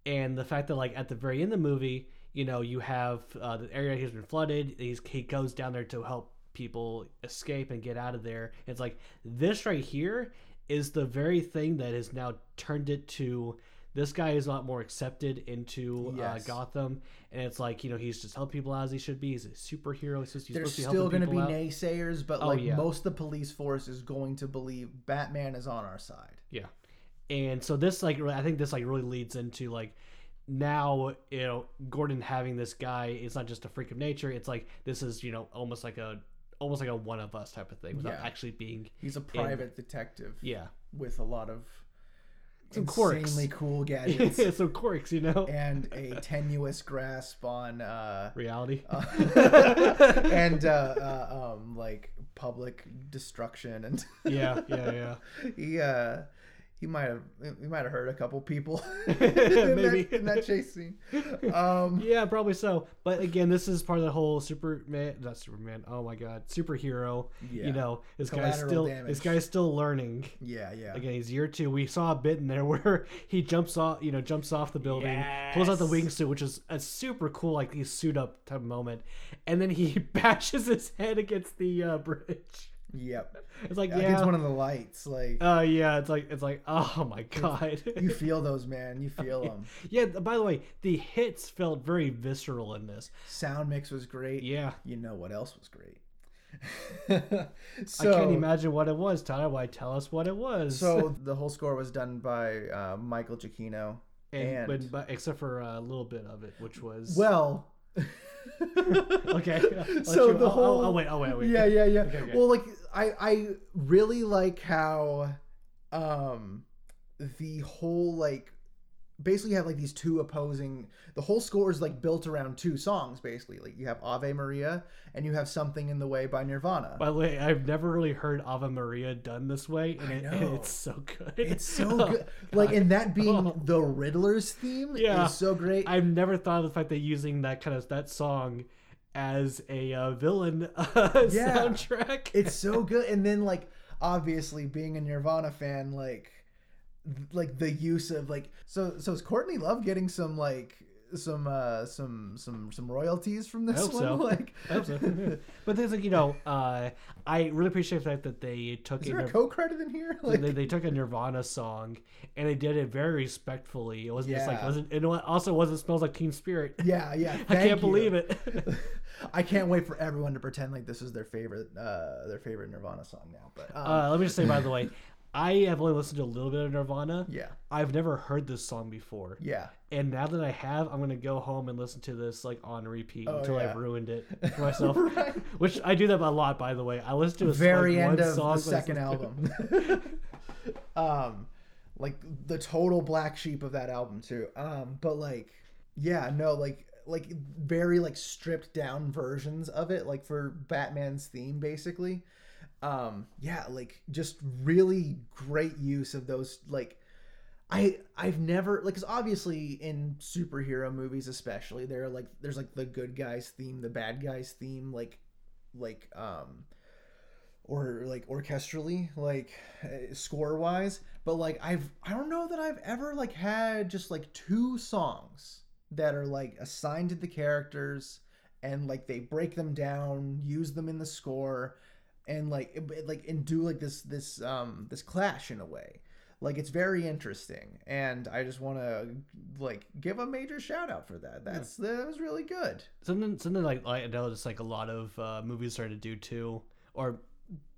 [SPEAKER 2] and the fact that like at the very end of the movie, you know, you have uh, the area He's been flooded. He's, he goes down there to help people escape and get out of there. It's like this right here is the very thing that has now turned it to this guy is a lot more accepted into
[SPEAKER 1] Yes.
[SPEAKER 2] uh, Gotham, and it's like you know he's just helping people out as he should be. He's a superhero. He's he's
[SPEAKER 1] there's
[SPEAKER 2] to be
[SPEAKER 1] still going to be
[SPEAKER 2] out.
[SPEAKER 1] naysayers, but
[SPEAKER 2] Oh,
[SPEAKER 1] like
[SPEAKER 2] yeah.
[SPEAKER 1] most of the police force is going to believe Batman is on our side.
[SPEAKER 2] Yeah. And so this like I think this like really leads into like now you know Gordon having this guy it's not just a freak of nature it's like this is you know almost like a almost like a one of us type of thing without
[SPEAKER 1] Yeah.
[SPEAKER 2] actually being
[SPEAKER 1] He's a private detective
[SPEAKER 2] yeah
[SPEAKER 1] with a lot of
[SPEAKER 2] Some quirks.
[SPEAKER 1] insanely cool gadgets
[SPEAKER 2] some quirks, you know.
[SPEAKER 1] and a tenuous grasp on uh,
[SPEAKER 2] Reality.
[SPEAKER 1] and uh, uh, um, like public destruction and
[SPEAKER 2] yeah, yeah, yeah.
[SPEAKER 1] he uh he might have he might have hurt a couple people in,
[SPEAKER 2] Maybe.
[SPEAKER 1] that, in that chase scene um
[SPEAKER 2] Yeah, probably so. But again, this is part of the whole Superman, not Superman. Oh my God, superhero.
[SPEAKER 1] Yeah.
[SPEAKER 2] You know, this guy's still
[SPEAKER 1] damage.
[SPEAKER 2] this guy's still learning.
[SPEAKER 1] yeah yeah
[SPEAKER 2] Again, he's year two. We saw a bit in there where he jumps off, you know, jumps off the building, pulls out the wingsuit, which is a super cool, like he's suit up type of moment, and then he bashes his head against the uh, bridge.
[SPEAKER 1] Yep
[SPEAKER 2] It's like, yeah, it's
[SPEAKER 1] one of the lights like
[SPEAKER 2] uh, yeah. It's like, it's like, oh my god.
[SPEAKER 1] you feel those man you feel them
[SPEAKER 2] yeah. By the way, the hits felt very visceral in this.
[SPEAKER 1] sound mix was great
[SPEAKER 2] Yeah.
[SPEAKER 1] you know what else was great
[SPEAKER 2] I can't imagine what it was. Tyler, why tell us what it was?
[SPEAKER 1] so the whole score was done by uh, michael giacchino
[SPEAKER 2] and,
[SPEAKER 1] and-
[SPEAKER 2] but, but except for a little bit of it, which was
[SPEAKER 1] well
[SPEAKER 2] okay. I'll
[SPEAKER 1] so
[SPEAKER 2] you-
[SPEAKER 1] the
[SPEAKER 2] I'll-
[SPEAKER 1] whole
[SPEAKER 2] I'll wait. I'll wait. Wait.
[SPEAKER 1] yeah yeah yeah
[SPEAKER 2] Okay, okay.
[SPEAKER 1] well like i i really like how um the whole like basically you have like these two opposing the whole score is like built around two songs basically like you have ave maria and you have something in the way by nirvana
[SPEAKER 2] By the way, I've never really heard Ave Maria done this way, and, it, and it's so good.
[SPEAKER 1] it's so
[SPEAKER 2] Oh,
[SPEAKER 1] good like and that being
[SPEAKER 2] Oh.
[SPEAKER 1] the riddler's theme
[SPEAKER 2] Yeah.
[SPEAKER 1] is so great
[SPEAKER 2] I've never thought of the fact that using that kind of that song as a uh, villain uh,
[SPEAKER 1] Yeah.
[SPEAKER 2] soundtrack.
[SPEAKER 1] it's so good and then like obviously being a nirvana fan like like the use of like so so is courtney love getting some like some uh some some some royalties from this
[SPEAKER 2] hope
[SPEAKER 1] one
[SPEAKER 2] so.
[SPEAKER 1] like
[SPEAKER 2] I hope so. Yeah. but there's like you know, uh, I really appreciate the fact that they took
[SPEAKER 1] is
[SPEAKER 2] a
[SPEAKER 1] there a
[SPEAKER 2] Nir-
[SPEAKER 1] co-credit in here like
[SPEAKER 2] they, they took a Nirvana song and they did it very respectfully. It wasn't just like wasn't it also wasn't smells like Teen Spirit.
[SPEAKER 1] yeah yeah
[SPEAKER 2] I can't
[SPEAKER 1] you.
[SPEAKER 2] believe it.
[SPEAKER 1] i can't wait for everyone to pretend like this is their favorite uh their favorite nirvana song now but um,
[SPEAKER 2] uh, let me just say by the way, I have only listened to a little bit of Nirvana.
[SPEAKER 1] yeah
[SPEAKER 2] I've never heard this song before.
[SPEAKER 1] yeah
[SPEAKER 2] And now that I have, I'm gonna go home and listen to this like on repeat
[SPEAKER 1] Oh,
[SPEAKER 2] until
[SPEAKER 1] yeah.
[SPEAKER 2] I've ruined it for myself.
[SPEAKER 1] Right.
[SPEAKER 2] Which I do that a lot, by the way. I listen to a
[SPEAKER 1] very
[SPEAKER 2] like,
[SPEAKER 1] end of the second album. um, like the total black sheep of that album too. Um, but like, yeah, no, like like very like stripped down versions of it, like for Batman's theme, basically. Um, yeah, like just really great use of those like. I I've never like because obviously in superhero movies especially there are like there's like the good guys theme the bad guys theme like like um or like orchestrally like score wise but like i've i don't know that i've ever like had just like two songs that are like assigned to the characters and like they break them down use them in the score and like like and do like this this um this clash in a way. Like it's very interesting and i just want to like give a major shout out for that. That's that was really good.
[SPEAKER 2] Something something like I know just like a lot of uh, movies started to do too, or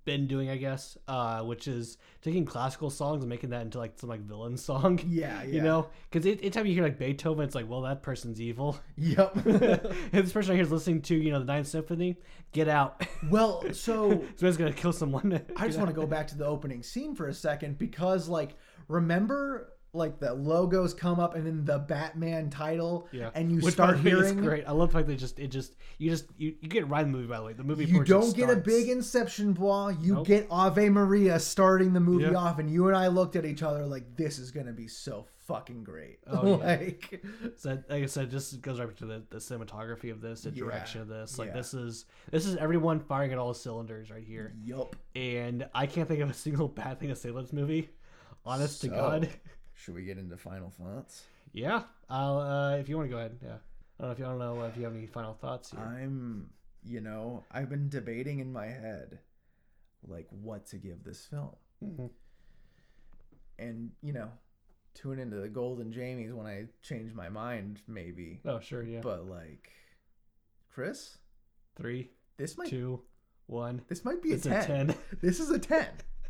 [SPEAKER 2] been doing, I guess, uh, which is taking classical songs and making that into like some like villain song.
[SPEAKER 1] yeah yeah
[SPEAKER 2] You know, because anytime you hear like Beethoven, it's like, well, that person's evil.
[SPEAKER 1] yep
[SPEAKER 2] this person right here is listening to, you know, the Ninth Symphony. Get out.
[SPEAKER 1] well so
[SPEAKER 2] so he's gonna kill someone.
[SPEAKER 1] I just want to go back to the opening scene for a second because, like, remember, like the logos come up and then the Batman title,
[SPEAKER 2] Yeah,
[SPEAKER 1] and you
[SPEAKER 2] Which,
[SPEAKER 1] start
[SPEAKER 2] by the way, is
[SPEAKER 1] hearing.
[SPEAKER 2] great. I love the fact they just it just you just you, you get right in the movie. By the way, the movie
[SPEAKER 1] You
[SPEAKER 2] before it just
[SPEAKER 1] don't get a big Inception bois. You
[SPEAKER 2] Nope.
[SPEAKER 1] get Ave Maria starting the movie
[SPEAKER 2] Yeah.
[SPEAKER 1] off, and you and I looked at each other like, "This is gonna be so fucking great."
[SPEAKER 2] Oh, yeah.
[SPEAKER 1] like,
[SPEAKER 2] So like I said, just goes right to the, the cinematography of this, the
[SPEAKER 1] Yeah,
[SPEAKER 2] direction of this. Like
[SPEAKER 1] yeah.
[SPEAKER 2] this is this is everyone firing at all cylinders right here.
[SPEAKER 1] yup.
[SPEAKER 2] And I can't think of a single bad thing to say about this movie. Honest to God.
[SPEAKER 1] Should we get into final thoughts?
[SPEAKER 2] Yeah. I'll uh if you want to go ahead, yeah. I don't know if you I don't know if you have any final thoughts here.
[SPEAKER 1] I'm, you know, I've been debating in my head, like, what to give this film.
[SPEAKER 2] Mhm.
[SPEAKER 1] and you know tune into the golden jamies when i change my mind maybe
[SPEAKER 2] Oh sure, yeah.
[SPEAKER 1] but like chris
[SPEAKER 2] Three,
[SPEAKER 1] this might
[SPEAKER 2] two, one.
[SPEAKER 1] this might be a
[SPEAKER 2] It's
[SPEAKER 1] 10.
[SPEAKER 2] a ten.
[SPEAKER 1] this is a 10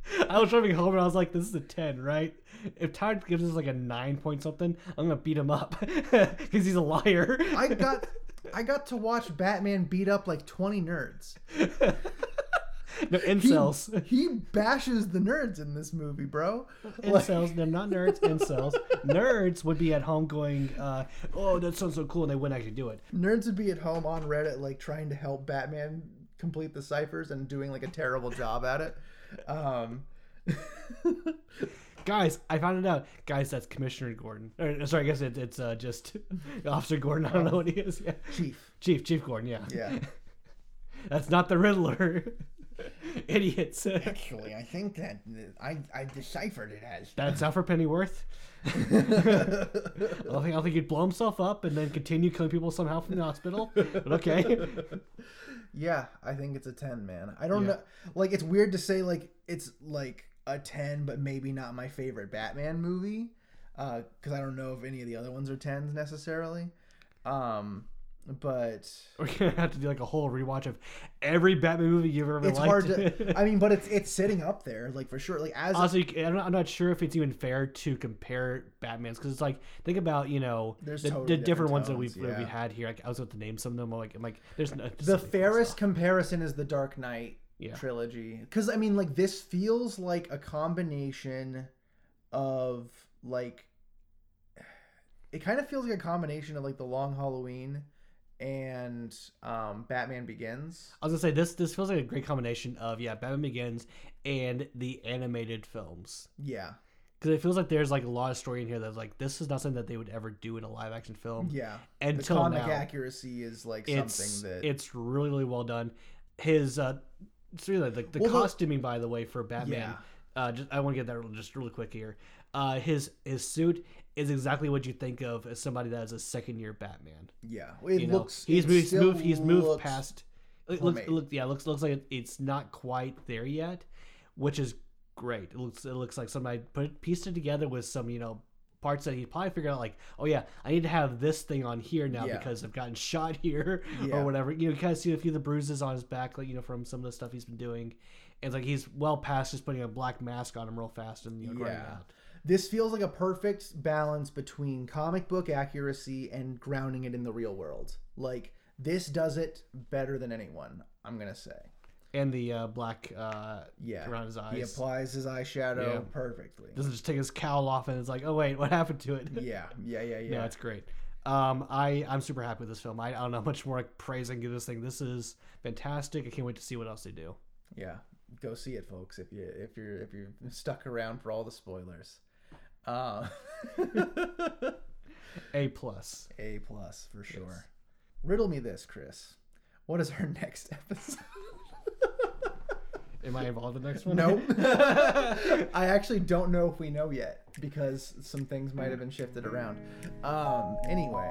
[SPEAKER 2] I was driving home and I was like, "This is a ten, right?" If Todd gives us like a nine point something, I'm gonna beat him up because he's a liar.
[SPEAKER 1] i got i got to watch batman beat up like 20 nerds
[SPEAKER 2] no
[SPEAKER 1] He,
[SPEAKER 2] incels.
[SPEAKER 1] he bashes the nerds in this movie, bro. Like,
[SPEAKER 2] Incels, they're not nerds. Incels, nerds would be at home going, uh, "Oh, that sounds so cool," and they wouldn't actually do it.
[SPEAKER 1] nerds would be at home on Reddit, like trying to help Batman complete the ciphers and doing like a terrible job at it. Um,
[SPEAKER 2] Guys, I found it out. Guys, that's Commissioner Gordon. Or, sorry, I guess it, it's uh, just Officer Gordon. I don't know what he is. Yeah,
[SPEAKER 1] Chief.
[SPEAKER 2] Chief Chief Gordon. Yeah,
[SPEAKER 1] Yeah.
[SPEAKER 2] that's not the Riddler. Idiots.
[SPEAKER 1] Actually, I think that I, I deciphered it as.
[SPEAKER 2] That's Alfred Pennyworth. I don't think I think he'd blow himself up and then continue killing people somehow from the hospital. But okay.
[SPEAKER 1] Yeah, I think it's a 10, man. I don't
[SPEAKER 2] Yeah.
[SPEAKER 1] know. Like, it's weird to say, like, it's like a 10, but maybe not my favorite Batman movie. Because I don't know if any of the other ones are 10s necessarily. Um, but
[SPEAKER 2] We're gonna have to do like a whole rewatch of every Batman movie you've ever watched.
[SPEAKER 1] it's
[SPEAKER 2] liked.
[SPEAKER 1] hard to. I mean, but it's it's sitting up there, like, for sure. Like, as.
[SPEAKER 2] Also, I'm not, I'm not sure if it's even fair to compare Batman's because it's like think about you know
[SPEAKER 1] There's
[SPEAKER 2] the,
[SPEAKER 1] totally
[SPEAKER 2] the different
[SPEAKER 1] different
[SPEAKER 2] ones that we've that we had here. Like, I was about to name some of them. I'm like, I'm like, there's no,
[SPEAKER 1] the fairest comparison is the Dark Knight
[SPEAKER 2] Yeah.
[SPEAKER 1] trilogy. Because, I mean, like, this feels like a combination of, like, it kind of feels like a combination of, like, The Long Halloween and um, Batman Begins.
[SPEAKER 2] I was gonna say this. This feels like a great combination of yeah, Batman Begins and the animated films
[SPEAKER 1] Yeah.
[SPEAKER 2] because it feels like there's like a lot of story in here that's like this is not something that they would ever do in a live action film.
[SPEAKER 1] Yeah. the comic
[SPEAKER 2] now,
[SPEAKER 1] accuracy is, like,
[SPEAKER 2] it's
[SPEAKER 1] something that.
[SPEAKER 2] it's really really well done. His uh, it's really the, the
[SPEAKER 1] Well, the-
[SPEAKER 2] costuming by the way for Batman.
[SPEAKER 1] Yeah.
[SPEAKER 2] Uh, just I want to get that just really quick here. Uh, his his suit is exactly what you think of as somebody that is a second year Batman.
[SPEAKER 1] yeah. It
[SPEAKER 2] You know,
[SPEAKER 1] looks.
[SPEAKER 2] he's
[SPEAKER 1] it
[SPEAKER 2] moved, he's moved he's moved past. It looks, it looks yeah, it looks looks like it's not quite there yet, which is great. It looks it looks like somebody put pieced it together with some you know parts that he probably figured out like oh yeah I need to have this thing on here now
[SPEAKER 1] Yeah.
[SPEAKER 2] because I've gotten shot here
[SPEAKER 1] Yeah.
[SPEAKER 2] or whatever. You know, you kind of see a few of the bruises on his back, like you know from some of the stuff he's been doing. And it's like he's well past just putting a black mask on him real fast and you know
[SPEAKER 1] Yeah.
[SPEAKER 2] out.
[SPEAKER 1] This feels like a perfect balance between comic book accuracy and grounding it in the real world. Like this does it better than anyone. I'm gonna say.
[SPEAKER 2] And the uh, black uh,
[SPEAKER 1] Yeah,
[SPEAKER 2] around his eyes.
[SPEAKER 1] he applies his eyeshadow
[SPEAKER 2] Yeah.
[SPEAKER 1] perfectly.
[SPEAKER 2] doesn't just take his cowl off and it's like, oh wait, what happened to it?
[SPEAKER 1] yeah, yeah, yeah, yeah.
[SPEAKER 2] No, it's great. Um, I I'm super happy with this film. I, I don't know much more like praise I can give this thing. This is fantastic. I can't wait to see what else they do.
[SPEAKER 1] yeah. Go see it, folks. If you if you're if you're stuck around for all the spoilers. Uh,
[SPEAKER 2] A plus.
[SPEAKER 1] A plus for sure. Riddle me this, Chris. What is our next episode?
[SPEAKER 2] Am I involved in the next one?
[SPEAKER 1] Nope. I actually don't know if we know yet because some things might have been shifted around. Um. Anyway,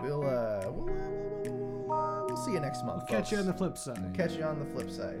[SPEAKER 1] we'll uh we'll, we'll, we'll, we'll see you next month.
[SPEAKER 2] Catch you on the flip side.
[SPEAKER 1] catch you on the flip side.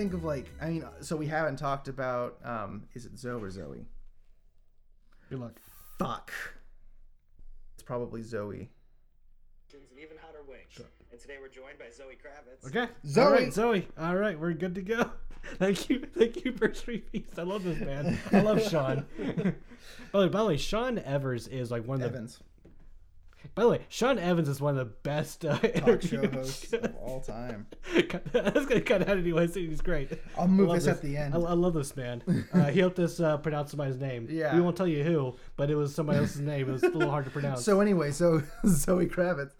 [SPEAKER 1] think of like I mean, so we haven't talked about um, is it Zoe or Zoe?
[SPEAKER 2] Good luck.
[SPEAKER 1] Fuck. It's probably Zoe.
[SPEAKER 4] and even hotter wings. And today we're joined by Zoe Kravitz.
[SPEAKER 2] Okay.
[SPEAKER 1] Zoe.
[SPEAKER 2] All right, Zoe. All right, we're good to go. Thank you. Thank you for Three Feast. I love this man. I love Sean. by, the way, by the way, Sean Evers is like one of the
[SPEAKER 1] Evans.
[SPEAKER 2] By the way, Sean Evans is one of the best uh,
[SPEAKER 1] Talk show hosts of all time.
[SPEAKER 2] That's gonna cut out anyway. So He's great.
[SPEAKER 1] I'll move
[SPEAKER 2] love
[SPEAKER 1] this at the end.
[SPEAKER 2] I, I love this man. Uh, he helped us uh, pronounce somebody's name.
[SPEAKER 1] Yeah.
[SPEAKER 2] we won't tell you who, but it was somebody else's name. It was a little hard to pronounce.
[SPEAKER 1] So anyway, so Zoe Kravitz,